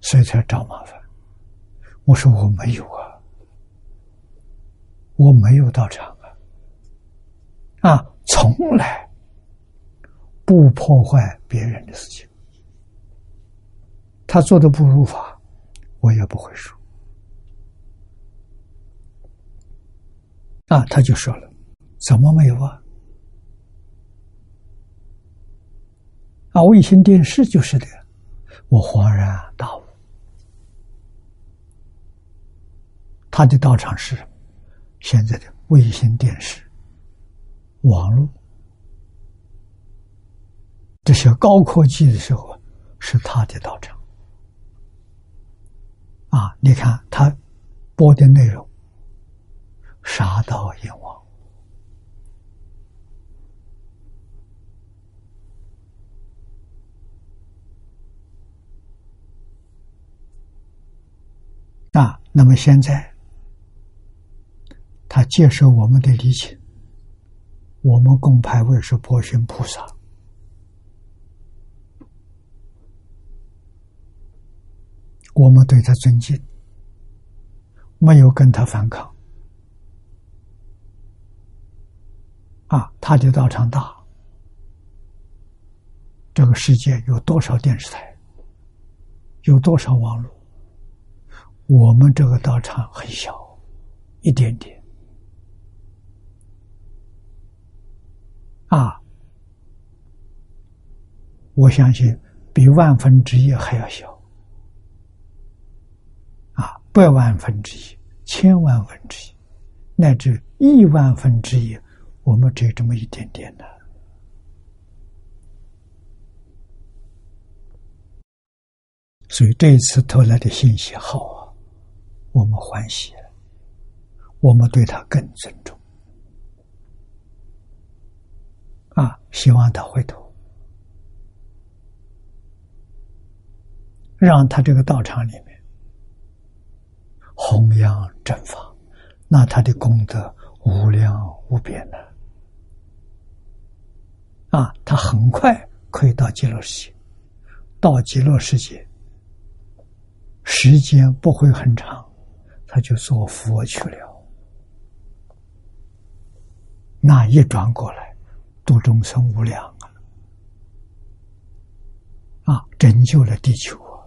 所以才找麻烦。我说我没有啊，我没有到场啊，啊，从来不破坏别人的事情。他做的不如法，我也不会说。啊，他就说了：“怎么没有啊？啊，卫星电视就是的。”我恍然大悟，他的道场是现在的卫星电视、网络这些高科技的时候，是他的道场。啊，你看他播的内容。杀到阎王那么现在，他接受我们的礼请，我们供牌位是波旬菩萨，我们对他尊敬，没有跟他反抗。啊，他的道场大，这个世界有多少电视台，有多少网络？我们这个道场很小，一点点。啊，我相信比万分之一还要小。啊，百万分之一、千万分之一，乃至亿万分之一。我们只有这么一点点的，所以这一次投来的信息好啊，我们欢喜了，我们对他更尊重啊！希望他回头，让他这个道场里面弘扬正法，那他的功德无量无边的。啊，他很快可以到极乐世界，到极乐世界，时间不会很长，他就做佛去了。那一转过来，度众生无量啊！啊，拯救了地球啊！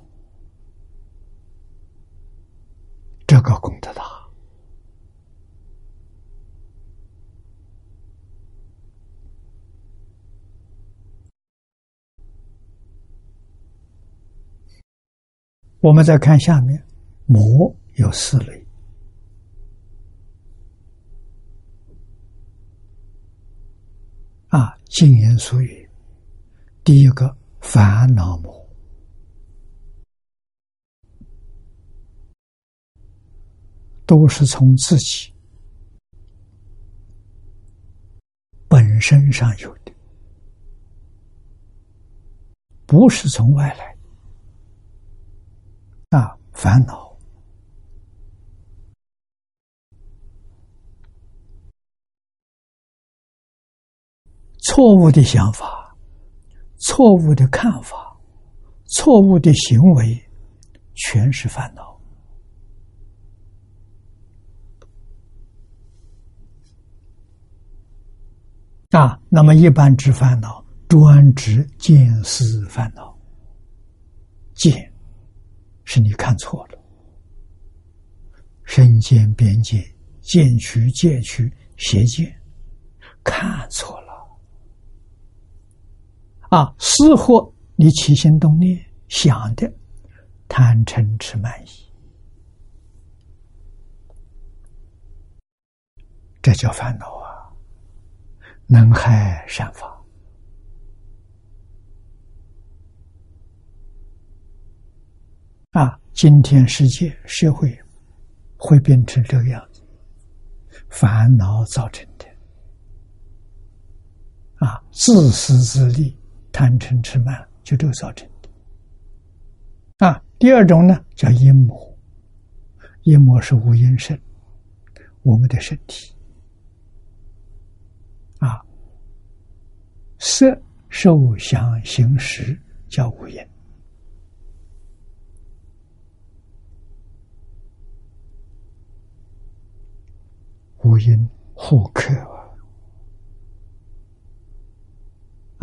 这个功德大。我们再看下面，魔有四类静言俗语，第一个烦恼魔，都是从自己本身上有的，不是从外来。啊，烦恼、错误的想法、错误的看法、错误的行为，全是烦恼。啊，那么一般指烦恼，专指见思烦恼，见。是你看错了，身见、边界、见取、戒取、邪见，看错了。啊，似乎你起心动念想的贪嗔痴慢疑，这叫烦恼啊，能害善法。啊，今天世界社会会变成这个样子，烦恼造成的。啊，自私自利、贪嗔痴慢，就这个造成的。啊，第二种呢叫阴魔，阴魔是无阴身，我们的身体。啊，色、受、想、行、识叫无阴。无因互克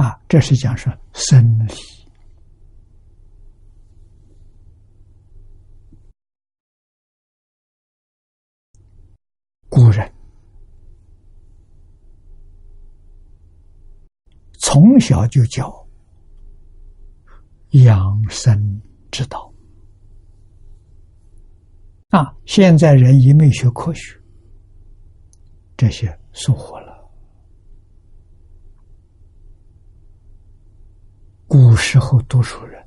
啊！这是讲说生理。古人从小就教养生之道啊！现在人一没学科学。这些疏忽了。古时候读书人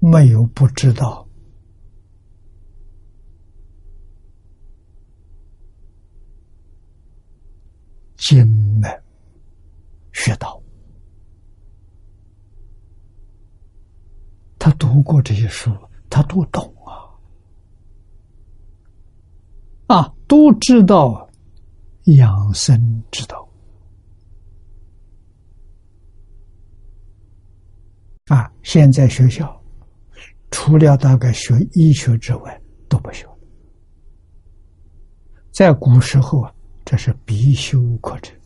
没有不知道。经门学道，他读过这些书，他都懂啊。啊。都知道养生之道。啊！现在学校除了大概学医学之外，都不学。在古时候啊，这是必修课程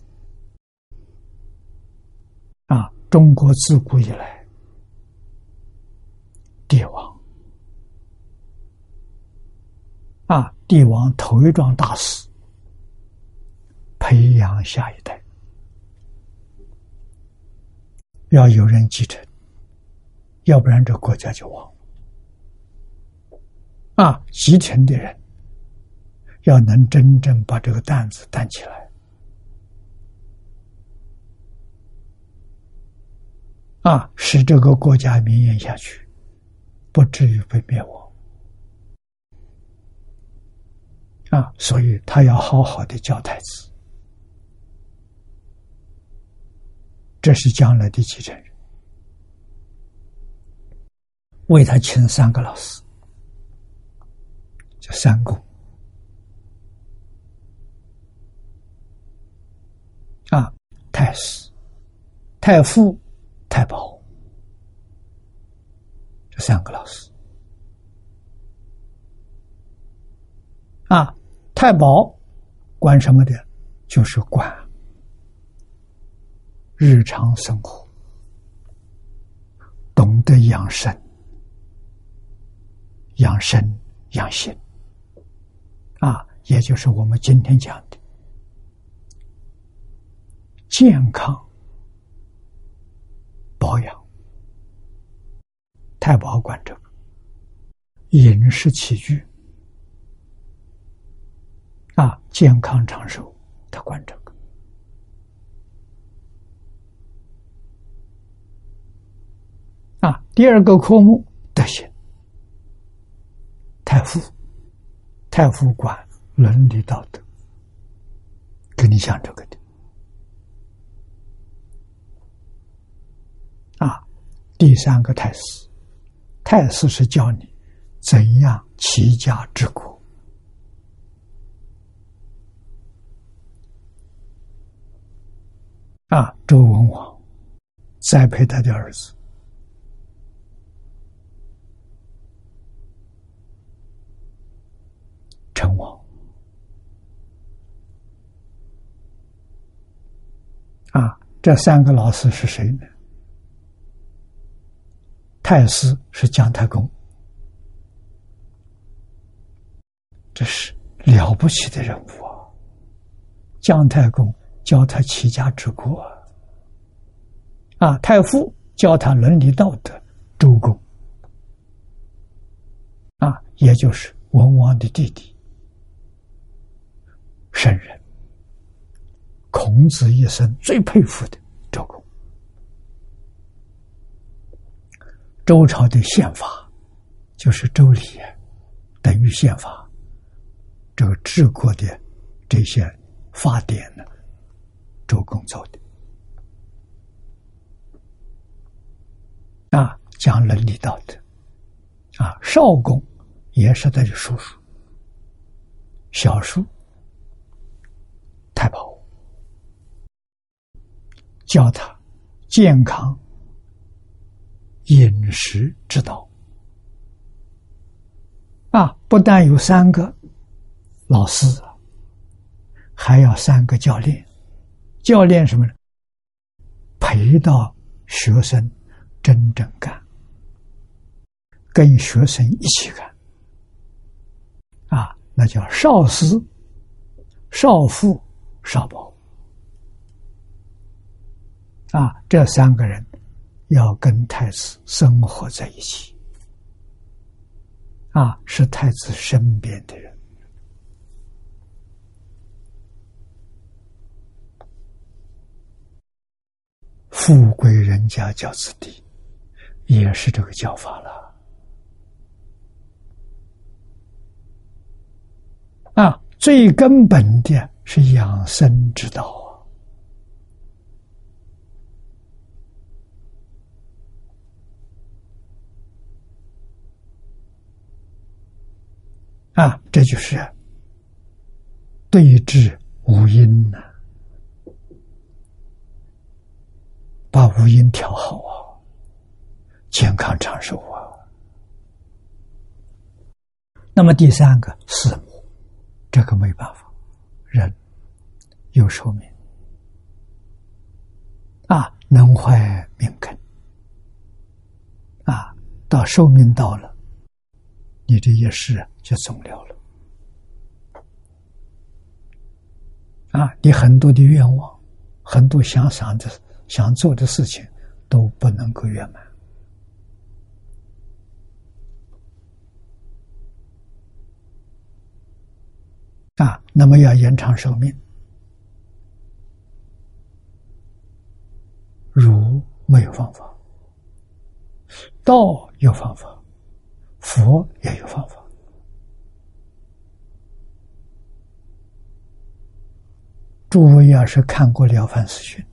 啊！中国自古以来，帝王啊，帝王头一桩大事，培养下一代，要有人继承，要不然这国家就亡。啊，继承的人。要能真正把这个担子担起来，啊，使这个国家绵延下去，不至于被灭亡，啊，所以他要好好的教太子，这是将来的继承人，为他请三个老师，叫三公。啊，太师、太傅、太保，这三个老师。啊，太保管什么的？就是管日常生活，懂得养生、养生、养心。啊，也就是我们今天讲的。健康保养，太保管这个饮食起居啊，健康长寿，他管这个啊。第二个科目，太傅，太傅管伦理道德，跟你讲这个的。啊第三个太师，太师是教你怎样齐家治国啊。周文王栽培他的儿子成王。啊，这三个老师是谁呢？太师是姜太公，这是了不起的人物啊！姜太公教他齐家治国啊，太傅教他伦理道德，周公。啊，也就是文王的弟弟，圣人，孔子一生最佩服的周公。周朝的宪法就是周礼，等于宪法。这个治国的这些法典呢，周公造的啊，讲伦理道德啊。少公也是他的叔叔，小叔太保教他健康。饮食之道啊，不但有三个老师，还要三个教练。教练什么呢？陪到学生真正干，跟学生一起干啊，那叫少师、少妇、少保啊，这三个人。要跟太子生活在一起，啊，是太子身边的人。富贵人家教子弟，也是这个教法了。啊，最根本的是养生之道。啊，啊这就是对治五阴呢，把五阴调好啊，健康长寿啊。那么第三个是母，这个没办法，人有寿命啊，能坏命根啊，到寿命到了，你这一世就终了了。啊，你很多的愿望，很多想想的、想做的事情都不能够圆满。啊，那么要延长寿命，没有方法，道有方法，佛也有方法。诸位要是看过了凡四训，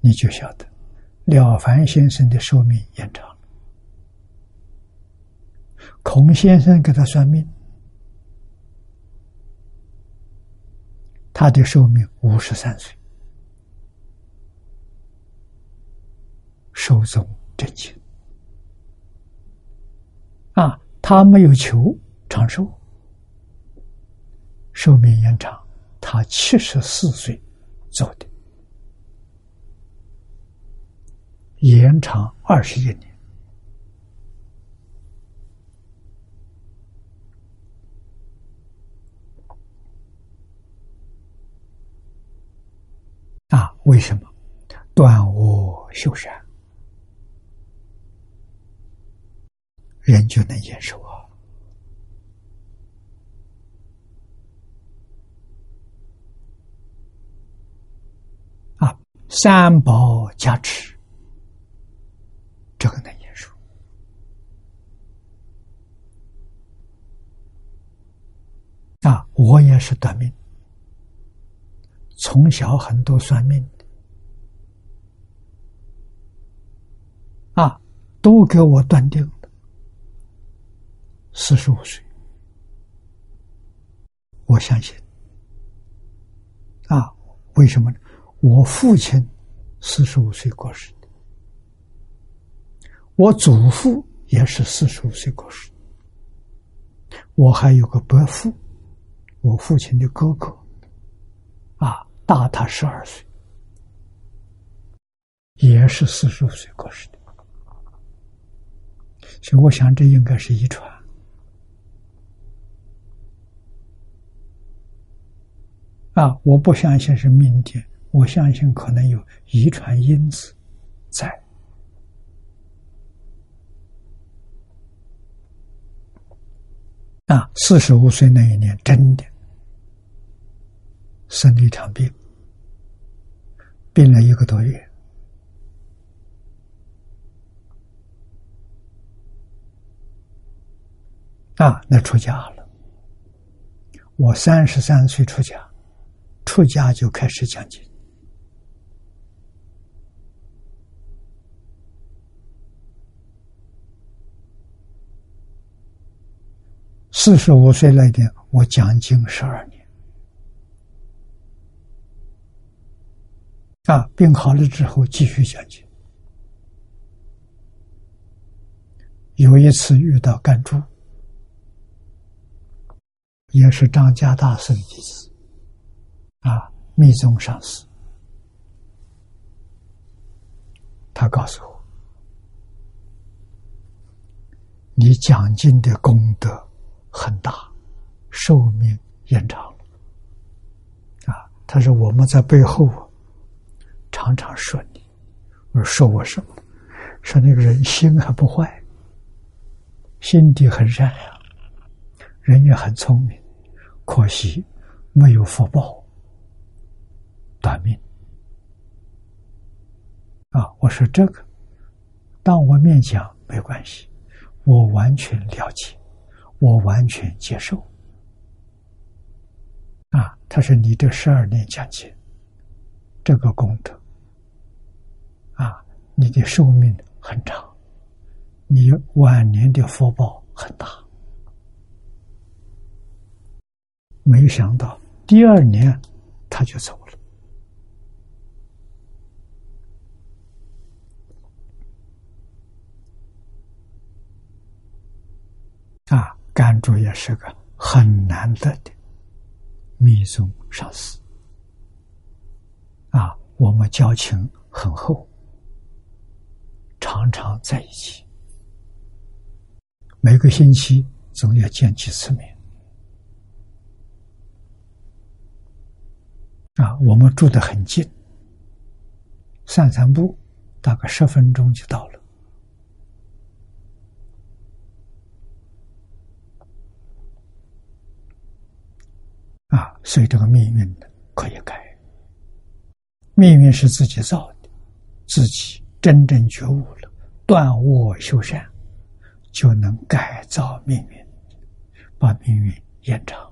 你就晓得了凡先生的寿命延长了。孔先生给他算命，他的寿命五十三岁，寿终正寝。啊，他没有求长寿，寿命延长。他七十四岁走的，延长二十一年啊？为什么？断我修善，人就能延寿啊。啊三宝加持，这个能延寿啊！我也是短命，从小很多算命啊，都给我断定四十五岁，我相信。啊，为什么呢？我父亲四十五岁过世的，我祖父也是四十五岁过世，我还有个伯父，我父亲的哥哥，啊，大他十二岁，也是四十五岁过世的，所以我想这应该是遗传，啊，我不相信是命定。我相信可能有遗传因子在啊，四十五岁那一年真的生了一场病，病了一个多月啊，那出家了。我三十三岁出家，出家就开始讲经。四十五岁那年，我讲经十二年，啊，病好了之后继续讲经。有一次遇到甘珠，也是张家大师的弟子，啊，密宗上师，他告诉我，你讲经的功德。很大，寿命延长了啊！他说我们在背后常常说你，我说我什么？说那个人心还不坏，心地很善良，人也很聪明，可惜没有福报，短命啊！我说这个，当我面讲没关系，我完全了解。我完全接受，啊，他说你这十二年讲经，这个功德，啊，你的寿命很长，你晚年的福报很大，没想到第二年他就走了。啊，甘珠也是个很难得的密宗上师。啊，我们交情很厚，常常在一起，每个星期总要见几次面。啊，我们住的很近，散散步，大概十分钟就到了。啊，所以这个命运呢，可以改。命运是自己造的，自己真正觉悟了，断恶修善，就能改造命运，把命运延长。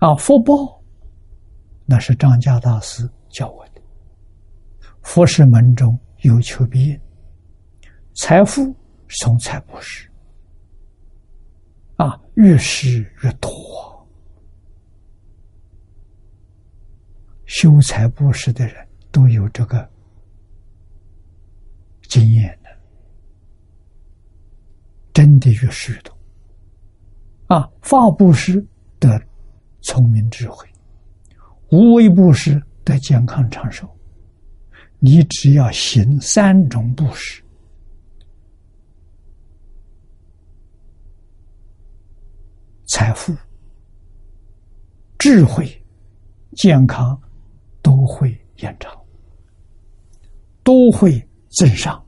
啊，福报，那是张家大师教我的。佛是门中有求必应，财富从财布施，啊，越施越多。修财布施的人都有这个经验的，真的越施越多。啊，法布施得聪明智慧，无为布施得健康长寿。你只要行三种布施，财富、智慧、健康。都会延长，都会增上。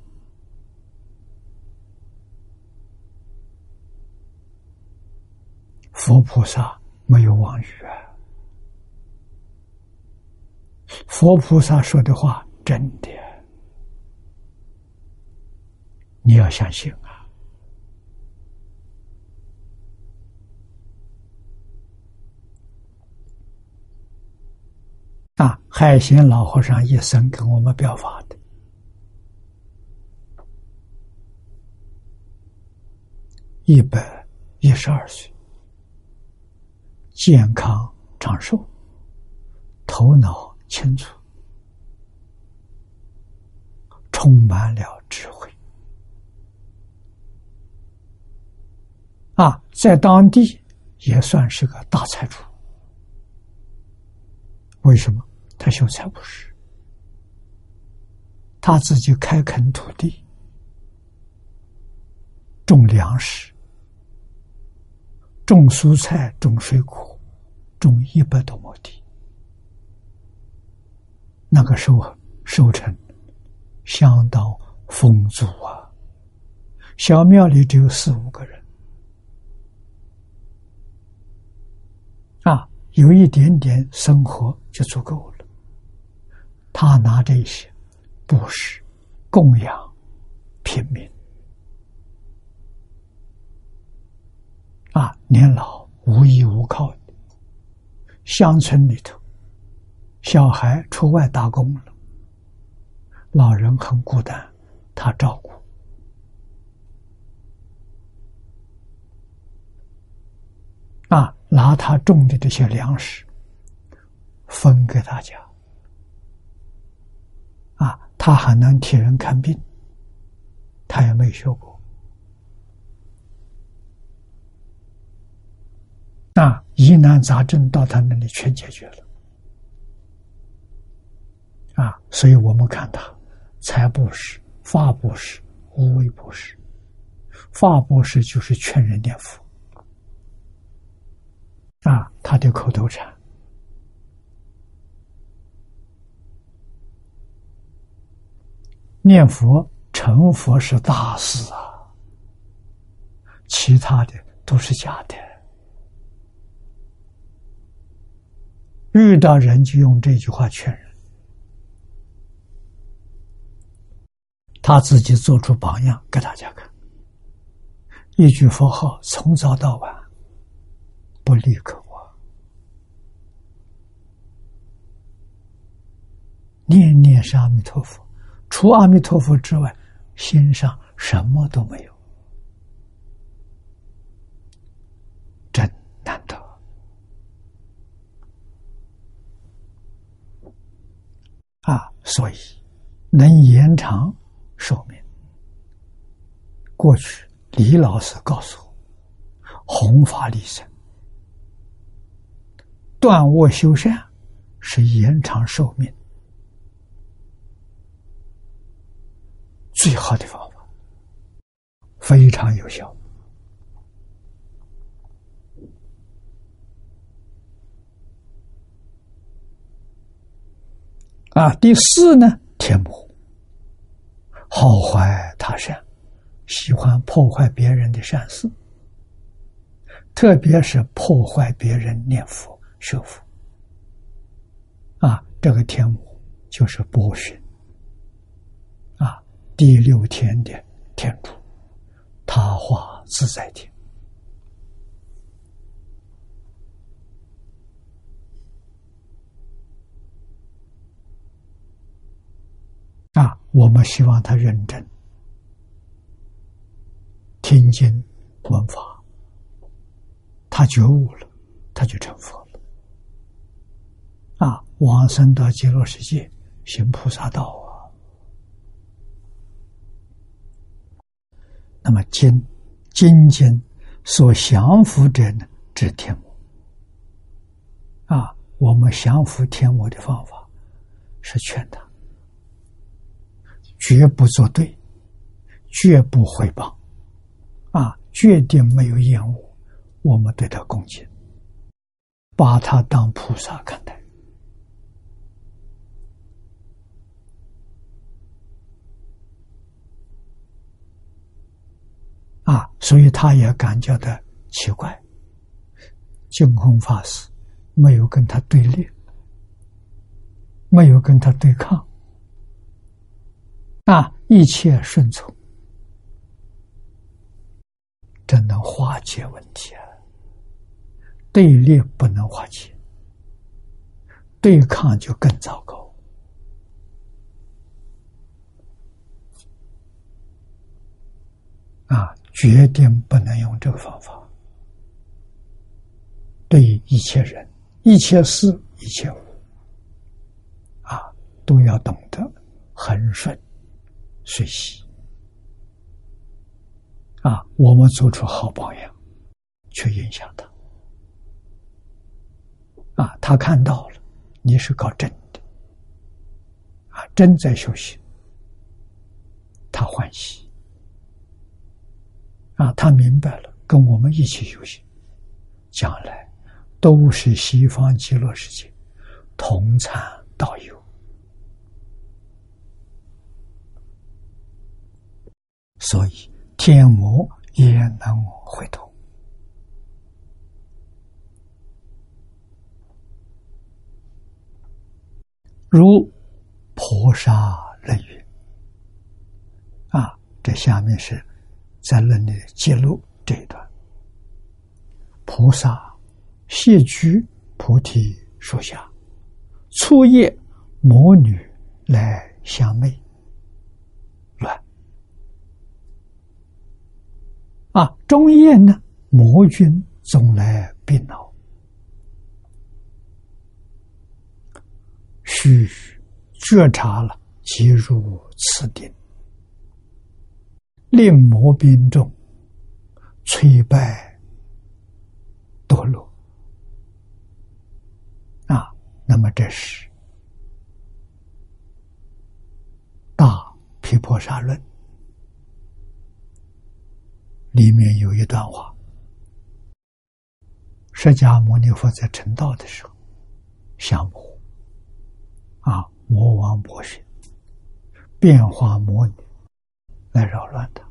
佛菩萨没有妄语！佛菩萨说的话真的，你要相信。啊，海贤老和尚一生跟我们表法的，一百一十二岁，健康长寿，头脑清楚，充满了智慧。啊，在当地也算是个大财主。为什么？他秀才不是，他自己开垦土地，种粮食，种蔬菜，种水果，种一百多亩地。那个时候收成相当丰足啊！小庙里只有四五个人，啊，有一点点生活就足够了。他拿这些布施供养平民啊，年老无依无靠的乡村里头，小孩出外打工了，老人很孤单，他照顾啊，拿他种的这些粮食分给大家。他还能替人看病，他也没学过。那疑难杂症到他那里全解决了，啊！所以我们看他财布施、法布施、无为布施。法布施就是劝人念佛，啊，他的口头禅。念佛成佛是大事啊，其他的都是假的。遇到人就用这句话劝人，他自己做出榜样给大家看。一句佛号从早到晚不离口啊，念念是阿弥陀佛。除阿弥陀佛之外，心上什么都没有，真难得。啊，所以能延长寿命。过去李老师告诉我，弘法利生。断卧修善是延长寿命最好的方法，非常有效。啊，第四呢，天魔好坏他善，喜欢破坏别人的善事，特别是破坏别人念佛修福。啊，这个天魔就是波旬，第六天的天主，他化自在天。啊，我们希望他认真听经闻法，他觉悟了，他就成佛了。啊，往生到极乐世界，行菩萨道啊。那么经经经所降伏者呢，指天魔。啊，我们降服天魔的方法是劝他。绝不作对，绝不回报，啊，决定没有厌恶。我们对他恭敬，把他当菩萨看待，啊，所以他也感觉到奇怪。净空法师没有跟他对立，没有跟他对抗。啊，一切顺从，这能化解问题啊！对立不能化解，对抗就更糟糕。啊，决定不能用这个方法。对一切人、一切事、一切物，啊，都要懂得恒顺。随喜啊！我们做出好榜样，去影响他啊！他看到了，你是搞真的啊，真在修行，他欢喜啊！他明白了，跟我们一起修行，将来都是西方极乐世界同参道友。所以，天魔也能回头，如菩萨论语啊，这下面是在论里揭露这一段。菩萨谢居菩提树下，初夜魔女来相媚。啊，中夜呢，魔君总来病恼，须觉察了，即入此定，令魔兵众摧败堕落。啊，那么这是大毗婆沙论。里面有一段话：释迦牟尼佛在成道的时候，降魔啊，魔王魔神变化魔女来扰乱他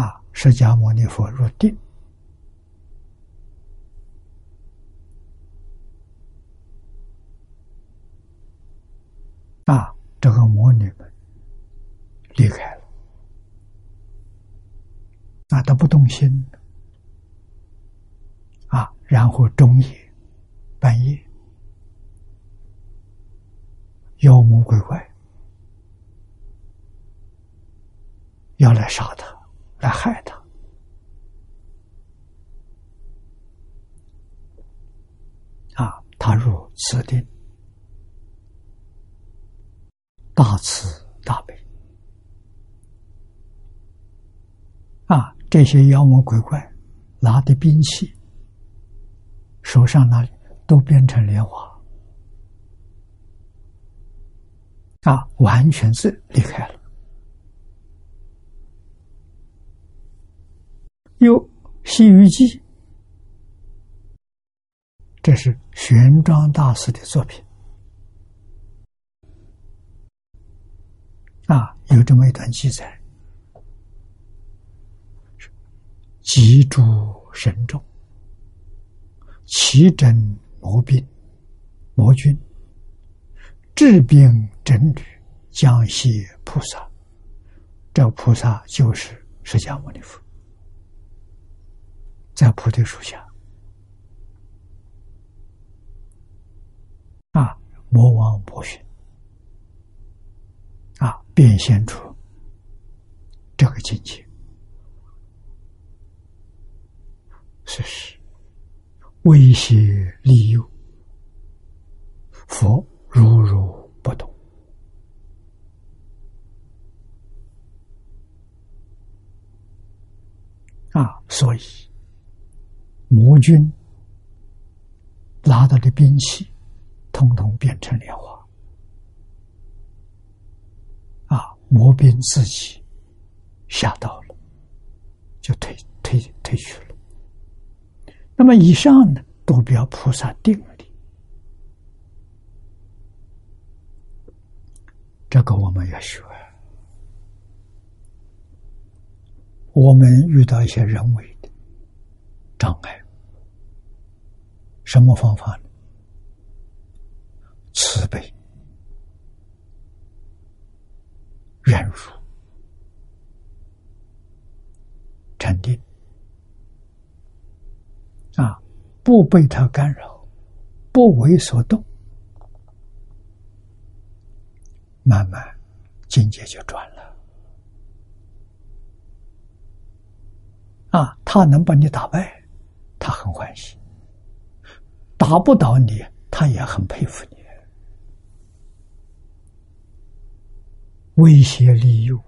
啊，释迦牟尼佛入定啊，这个魔女们离开了。啊，他不动心啊，然后中夜、半夜，妖魔鬼怪要来杀他，来害他啊，他入此定，大慈大悲啊！这些妖魔鬼怪拿的兵器，手上拿都变成莲花啊，完全是离开了。有《西游记》，这是玄奘大师的作品。啊，有这么一段记载：急诸神众，齐征魔兵魔君，治病真女，降谢菩萨。这菩萨就是释迦牟尼佛，在菩提树下。啊，魔王波旬。啊，变现出这个境界，是是威胁利诱，佛如如不动啊，所以魔君拿到的兵器，通通变成莲花。啊魔兵自己吓到了，就退退退去了。那么以上呢，都表菩萨定力。这个我们要学。我们遇到一些人为障碍，什么方法呢？慈悲。忍辱、沉定啊，不被他干扰，不为所动，慢慢境界就转了。啊，他能把你打败，他很欢喜；打不倒你，他也很佩服你。威胁利诱，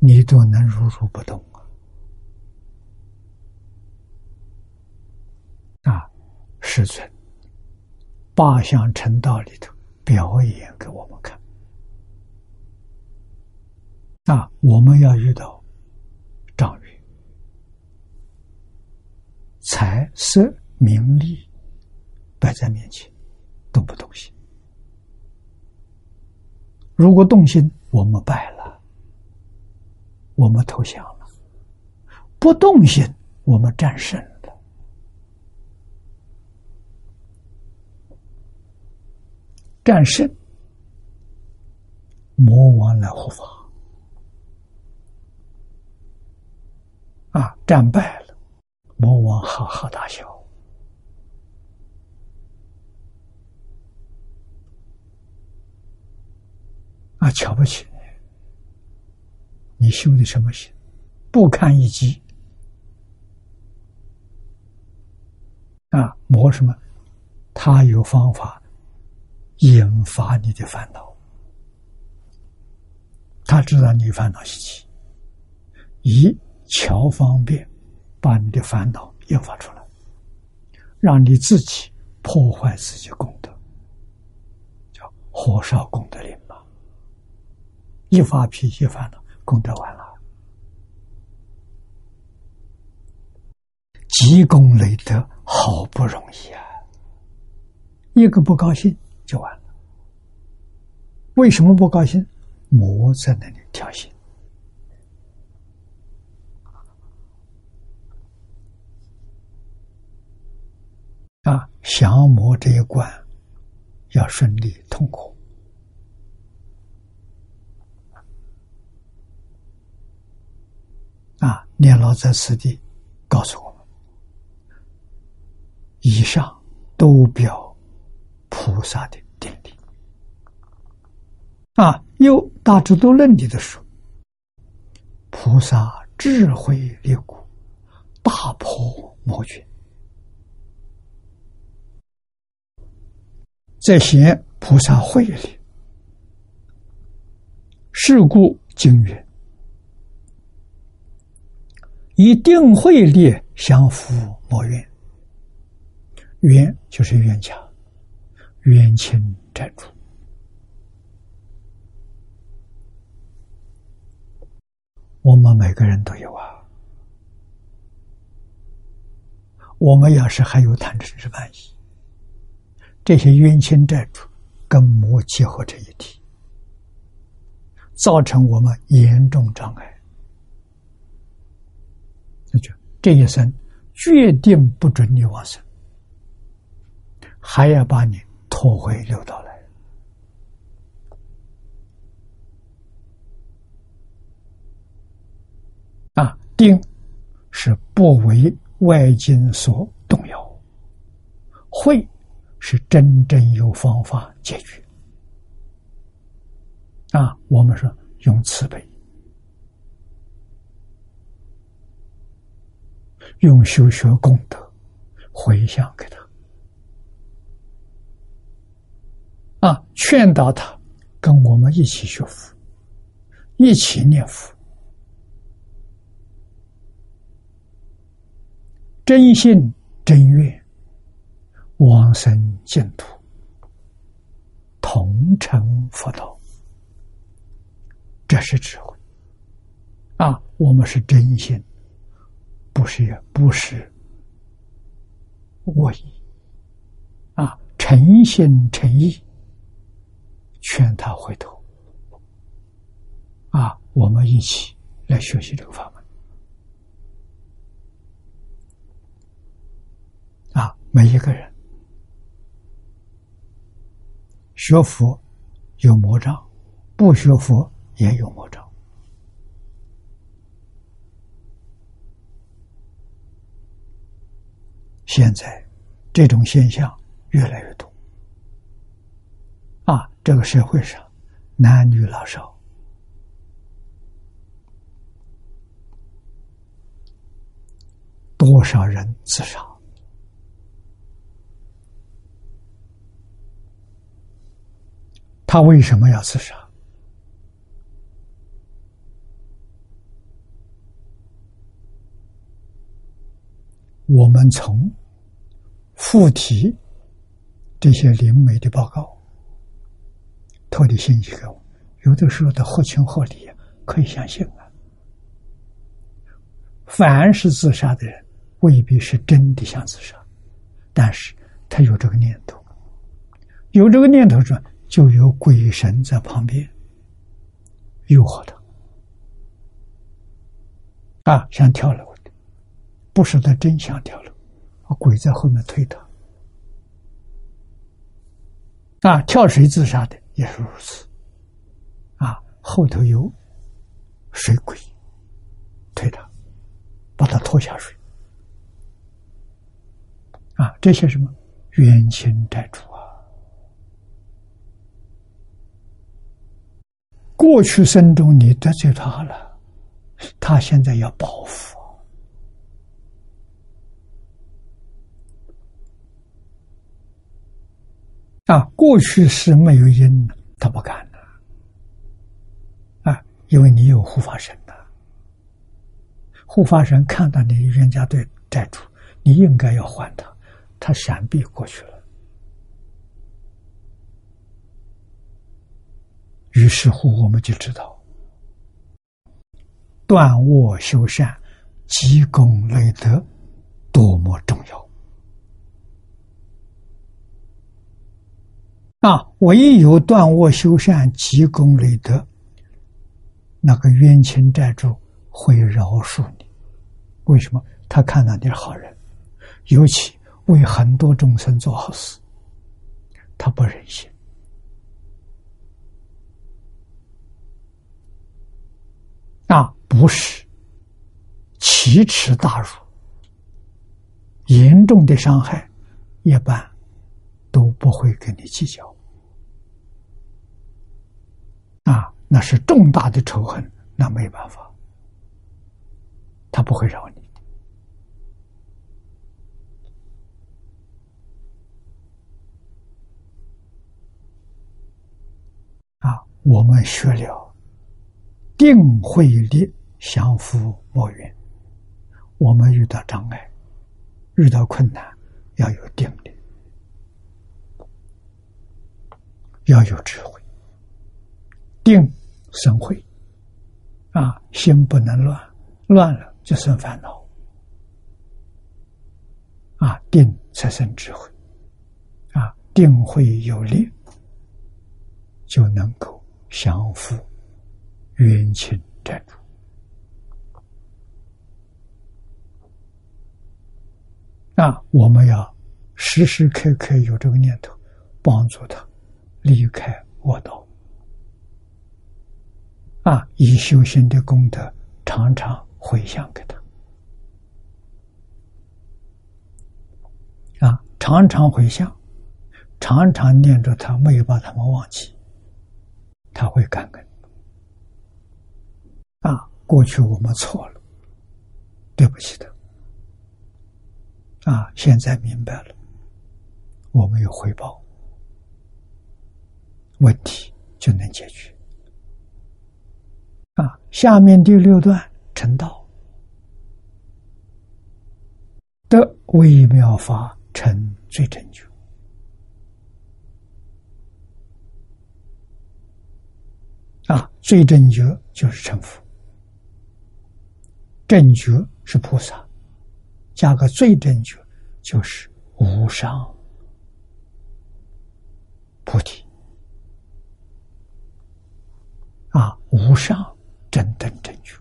你都能如如不动啊！啊，师尊八相成道里头表演给我们看啊！我们要遇到障遇，财色名利摆在面前，动不动心。如果动心，我们败了，我们投降了；不动心，我们战胜了。战胜，魔王来护法；啊，战败了，魔王哈哈大笑。啊，瞧不起你！你修的什么心？不堪一击！啊，磨什么？他有方法引发你的烦恼。他知道你烦恼习气，以巧方便把你的烦恼引发出来，让你自己破坏自己功德，叫火烧功德林嘛。一发脾气，烦恼功德完了，积功累德好不容易啊！一个不高兴就完了。为什么不高兴？魔在那里挑衅啊！降魔这一关要顺利通过。啊！念老在此地告诉我们：以上都表菩萨的定力。啊，有大智度论里的说，菩萨智慧力故，大破魔军。在显菩萨会力，是故经云：以定慧力相扶莫怨。冤就是冤家，冤亲债主。我们每个人都有啊。我们要是还有贪嗔痴慢疑，这些冤亲债主跟魔结合成一体，造成我们严重障碍，那就这一生决定不准你往生，还要把你拖回六道来。啊，定是不为。外境所动摇，会是真正有方法解决。啊，我们说用慈悲，用修学功德回向给他，啊，劝导他跟我们一起学佛，一起念佛。真心真愿，往生净土，同成佛道，这是智慧啊！我们是真心，不是不是恶意啊！诚心诚意劝他回头啊！我们一起来学习这个法门啊。每一个人学佛有魔障，不学佛也有魔障。现在这种现象越来越多啊！这个社会上男女老少多少人自杀？他为什么要自杀？我们从附体这些灵媒的报告透的信息给我，有的时候的合情合理，可以相信啊。凡是自杀的人，未必是真的想自杀，但是他有这个念头，有这个念头说。就有鬼神在旁边诱惑他，啊，想跳楼。的，不是他真想跳楼，鬼在后面推他，啊，跳水自杀的？也是如此，啊，后头有水鬼推他，把他拖下水，啊，这些什么冤亲债主。过去生中你得罪他了，他现在要报复啊！过去是没有因，他不敢的啊，因为你有护法神的，护法神看到你冤家对债主，你应该要还他，他闪避过去了。于是乎，我们就知道，断恶修善、积功累德多么重要啊！唯有断恶修善、积功累德，那个冤亲债主会饶恕你。为什么？他看到你是好人，尤其为很多众生做好事，他不忍心。那不是奇耻大辱，严重的伤害，一般都不会跟你计较。啊，那是重大的仇恨，那没办法，他不会饶你啊。我们学了定慧力降伏魔缘，我们遇到障碍、遇到困难，要有定力，要有智慧。定生慧，啊，心不能乱，乱了就生烦恼。啊，定才生智慧，啊，定慧有力，就能够降伏冤亲债主。那，我们要时时刻刻有这个念头，帮助他离开恶道。啊，以修行的功德常常回向给他。啊，常常回向，常常念着他，没有把他们忘记，他会感恩。过去我们错了，对不起的。啊，现在明白了，我们有回报，问题就能解决。啊，下面第六段成道的微妙法。成最正觉啊，最正觉就是成佛，正觉是菩萨，加个最正觉就是无上菩提。啊，无上正等正觉，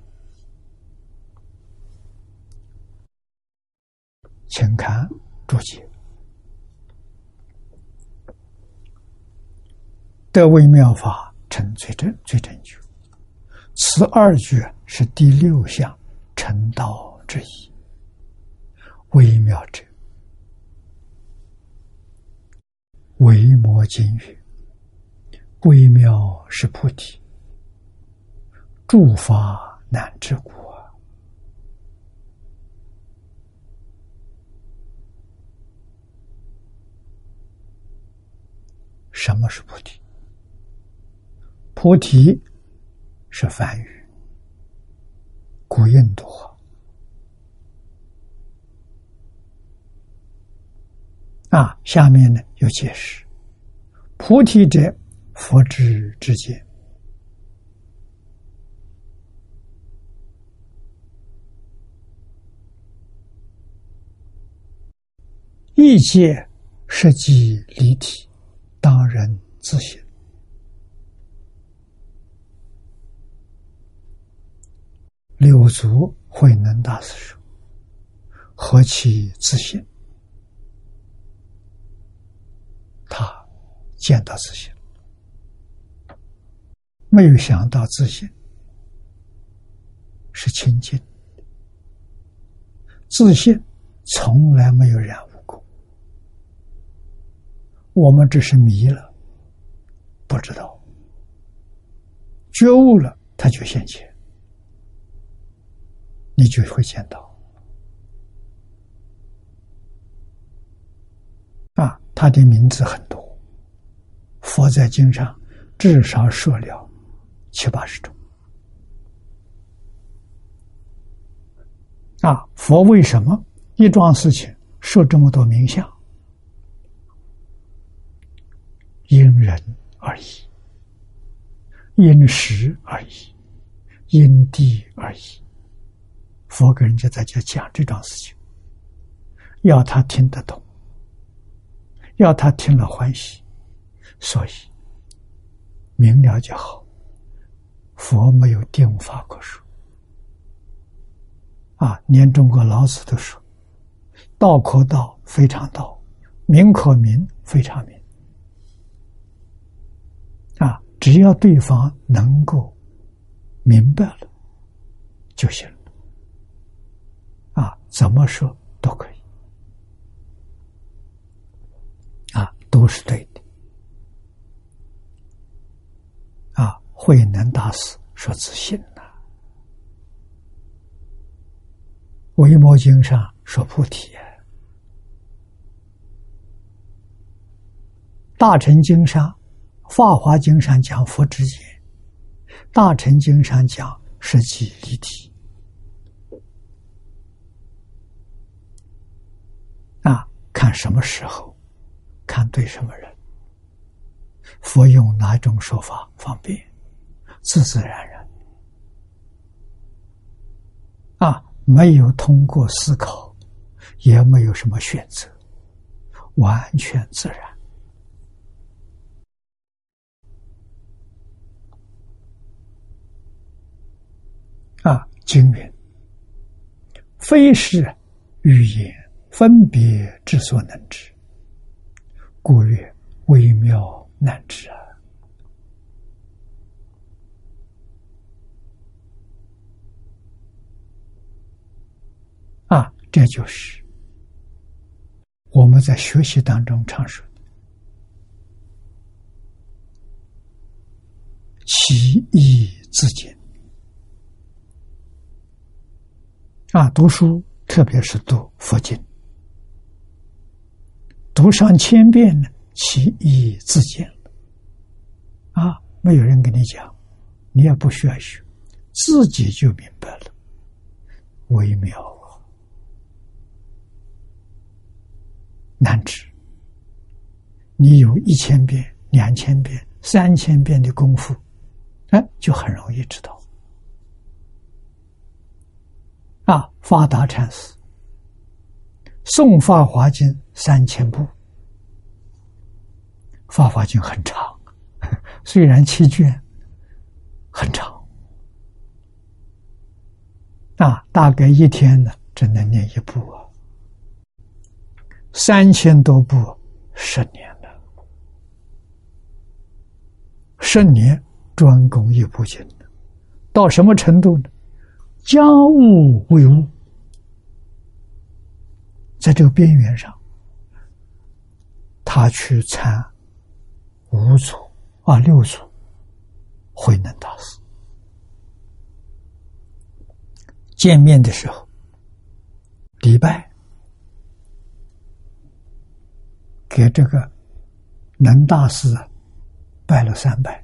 请看。注解：得微妙法成最正最正觉，此二句是第六项成道之一。微妙者，微摩经语，微妙是菩提，诸法难知故。什么是菩提？菩提是梵语，古印度啊。下面呢有解释：菩提者，佛之之见，一界实际离体。当人自省，六祖慧能大师说：“何其自信！”他见到自信，没有想到自信是清净，自信从来没有染污过。我们只是迷了，不知道觉悟了，他就现前，你就会见到啊。他的名字很多，佛在经上至少说了七八十种啊。佛为什么一桩事情说这么多名相？因人而异，因时而异，因地而异。佛跟人家在家讲这桩事情，要他听得懂，要他听了欢喜，所以明了就好。佛没有定法可说啊，连中国老子都说：“道可道，非常道；名可名，非常名。”啊只要对方能够明白了就行了，怎么说都可以，啊，都是对的，啊，慧能大师说自信呐，维摩经上说菩提，大乘经上。法华经》上讲佛之见，《大乘经》上讲实际一体。啊，看什么时候，看对什么人，佛用哪种说法方便，自自然然。啊，没有通过思考，也没有什么选择，完全自然。啊，经云：“非是语言。”分别之所能知，故曰微妙难知啊！啊，这就是我们在学习当中常说的“其义自见”。啊，读书，特别是读佛经。读上千遍呢，其义自见。啊，没有人跟你讲，你也不需要学，自己就明白了。微妙，难知。你有一千遍、两千遍、三千遍的功夫，哎，就很容易知道。啊，发达禅师。诵《法华经》三千部，《法华经》很长，虽然七卷，很长，啊，大概一天呢只能念一部啊，三千多部，十年了，十年专攻一部经到什么程度呢？家务为务。在这个边缘上，他去参五祖啊六祖慧能大师见面的时候，礼拜给这个能大师拜了三拜，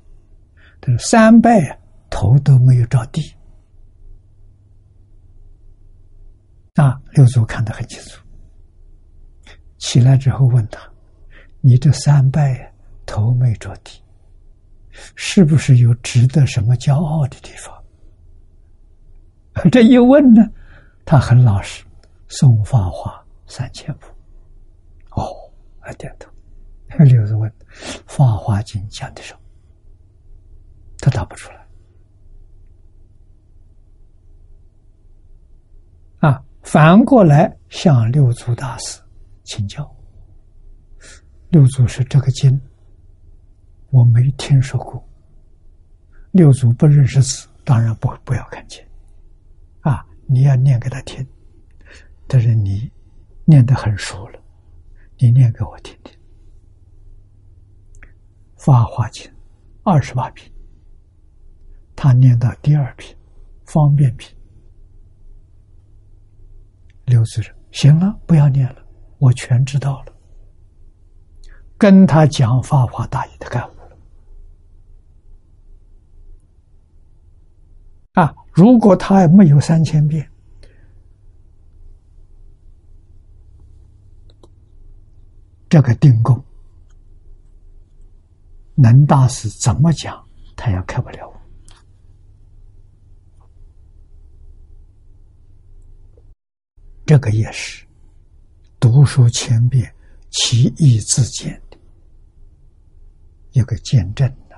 但是三拜啊头都没有着地啊，六祖看得很清楚。起来之后问他：“你这三拜头没着地，是不是有值得什么骄傲的地方？” 这一问呢，他很老实，送法华三千部。哦，还点头。刘子问：“法华经讲的什么？”他答不出来。啊，反过来向六祖大师。请教，六祖是这个经，我没听说过。六祖不认识字，当然不不要看经，啊，你要念给他听。但是你念得很熟了，你念给我听听。《法华经》二十八品，他念到第二品，方便品。六祖说：“行了，不要念了。”我全知道了，跟他讲《法华大义》的感悟了。啊，如果他还没有三千遍，这个定功，能大师怎么讲，他也开不了。这个也是。读书千遍，其义自见的一个见证呢。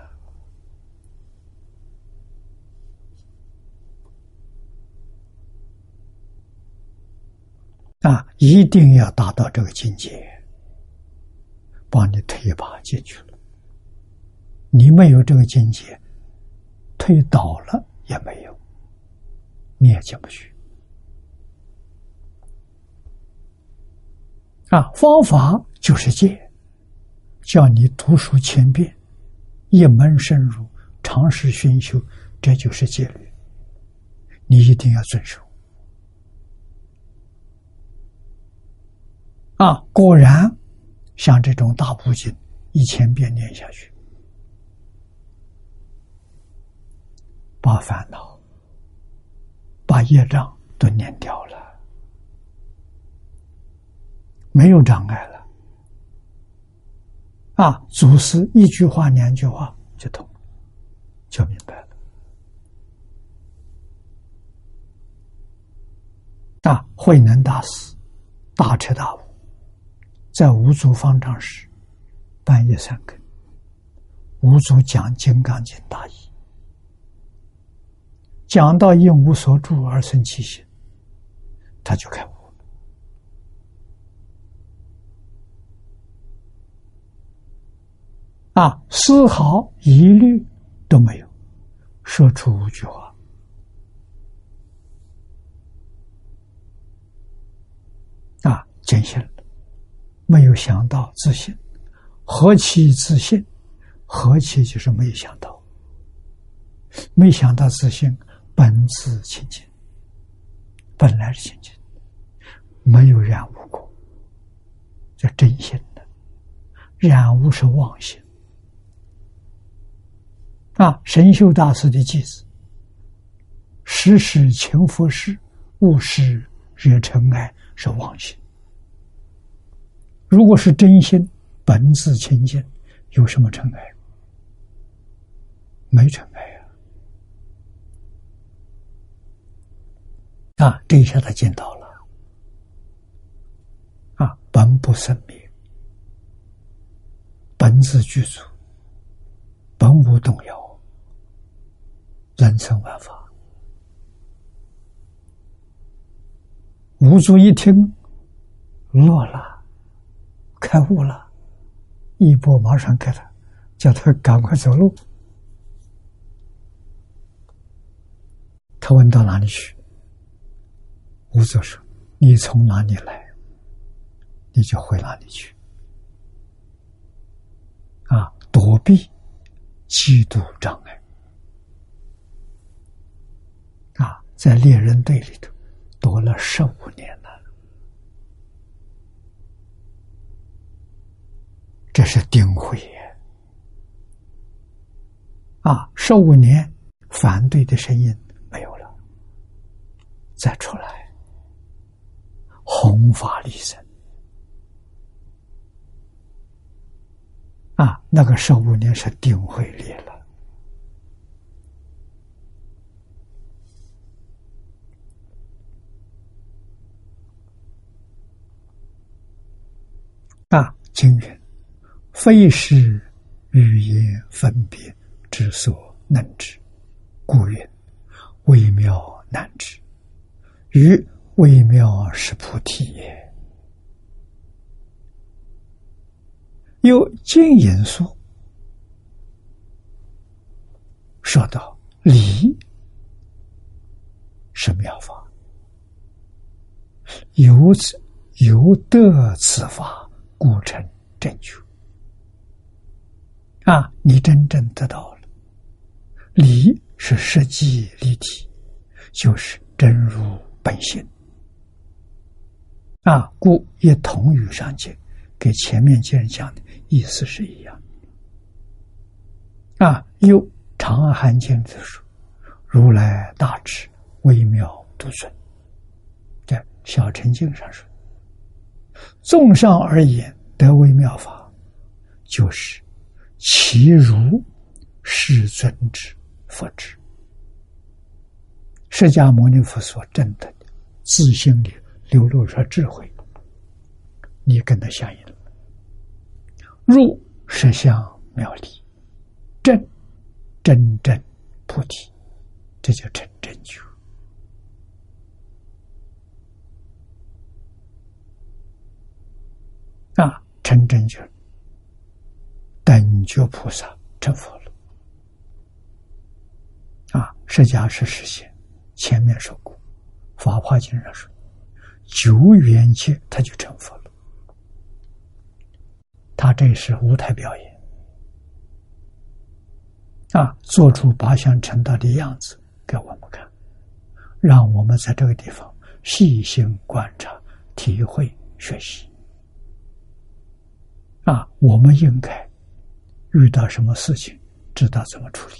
啊，一定要达到这个境界，帮你推一把进去了。你没有这个境界，推倒了也没有，你也进不去。啊，方法就是戒，叫你读书千遍，一门深入，尝试熏修，这就是戒律。你一定要遵守。啊，果然，像这种大部经，一千遍念下去，把烦恼、把业障都念掉了。没有障碍了。啊，祖师一句话、两句话就通，就明白了。啊，慧能大师大彻大悟，在五祖方丈时，半夜三更，五祖讲《金刚经》大义，讲到一无所住而生其心，他就开悟啊，丝毫疑虑都没有，说出五句话。啊坚信了，没有想到自信，何其自信？何其就是没有想到，没想到自信本自清净，本来是清净，没有染污过，叫真心的，染污是妄心。啊，神秀大师的句子：“时时勤佛事，勿使惹尘埃”，是妄心。如果是真心，本自清净，有什么尘埃？没尘埃啊！啊，这一下他见到了啊，本不生灭，本自具足，本无动摇，人生万法。无足一听，落了。开悟了，一波马上给他，叫他赶快走路。他问到哪里去？吴祖说：“你从哪里来，你就回哪里去。”啊，躲避嫉妒障碍啊，在猎人队里头躲了十五年了。这是定慧啊！十五年反对的声音没有了，再出来弘法利生啊！那个十五年是定慧力了啊！经云。非是语言分别之所能知，故曰微妙难知。于微妙是菩提也。又经言说，说到理是妙法，由此由得此法，故成正确。啊，你真正得到了，理是实际立体，就是真如本性。啊，故也同于上经，跟前面经人讲的意思是一样。啊，又《长安经》之说，如来大智微妙独尊，在小乘经上说，综上而言得微妙法，就是。其如世尊之佛之，释迦牟尼佛所证的自性里流露出智慧，你跟他相应了。入实相妙理，正真正菩提，这叫成真觉。啊，成真觉。等觉菩萨成佛了啊！释迦是实现，前面说过，《法华经》上说，九元界他就成佛了。他这是舞台表演啊，做出八相成道的样子给我们看，让我们在这个地方细心观察、体会、学习啊！我们应该。遇到什么事情，知道怎么处理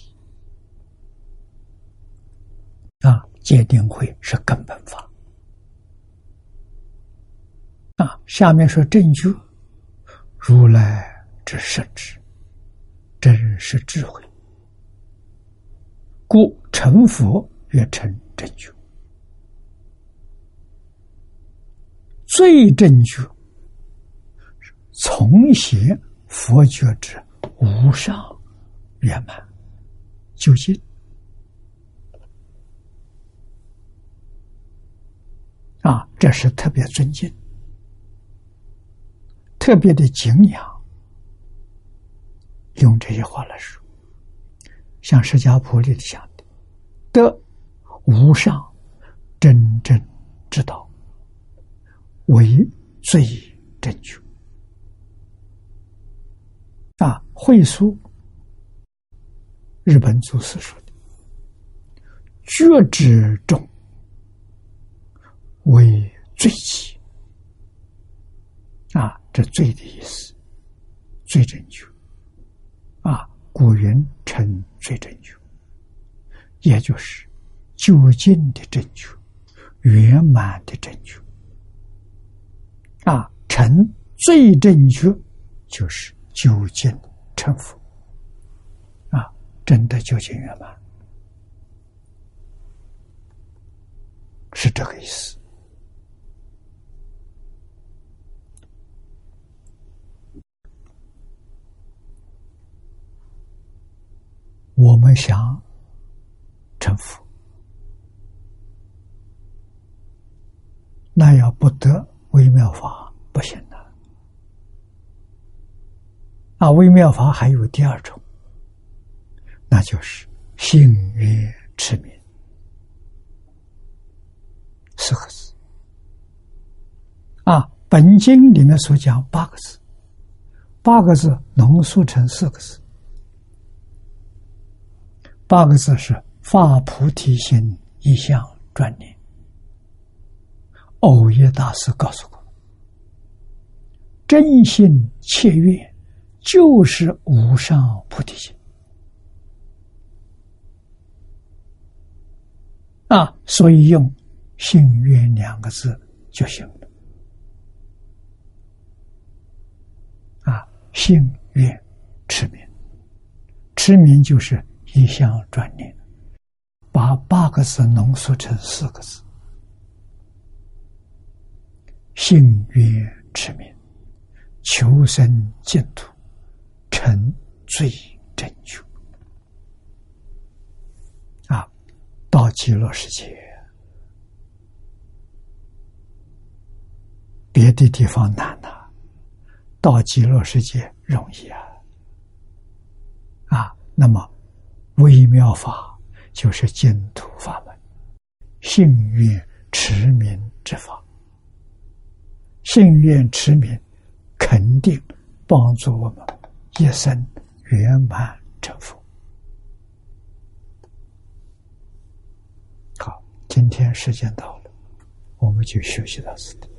啊戒定慧是根本法。啊，下面说正觉，如来之实质，真是智慧，故成佛曰成正觉。最正觉，从邪佛觉之无上圆满究竟啊，这是特别尊敬。特别的敬仰，用这些话来说，像释迦牟尼讲的，得无上真正之道，为最正确。啊，会书日本祖师说的，觉之众为最极。啊。这最的意思，最正确啊！古人称最正确，也就是究竟的正确、圆满的正确啊！成最正确，就是究竟成佛啊！真的究竟圆满，是这个意思。我们想成佛，那要不得微妙法不行。啊，微妙法还有第二种，那就是信愿持名四个字。啊，本经里面所讲八个字，八个字浓缩成四个字。八个字是发菩提心，一向专念。偶耶大师告诉我，真心切愿就是无上菩提心啊，所以用信愿两个字就行了啊，信愿持名，持名就是。一项专念，把八个字浓缩成四个字：信愿持名，求生净土，成最正觉。啊，到极乐世界，别的地方难呐，到极乐世界容易啊！啊，那么。微妙法就是净土法门，信愿持名之法，信愿持名肯定帮助我们一生圆满成佛。好，今天时间到了，我们就休息到此地。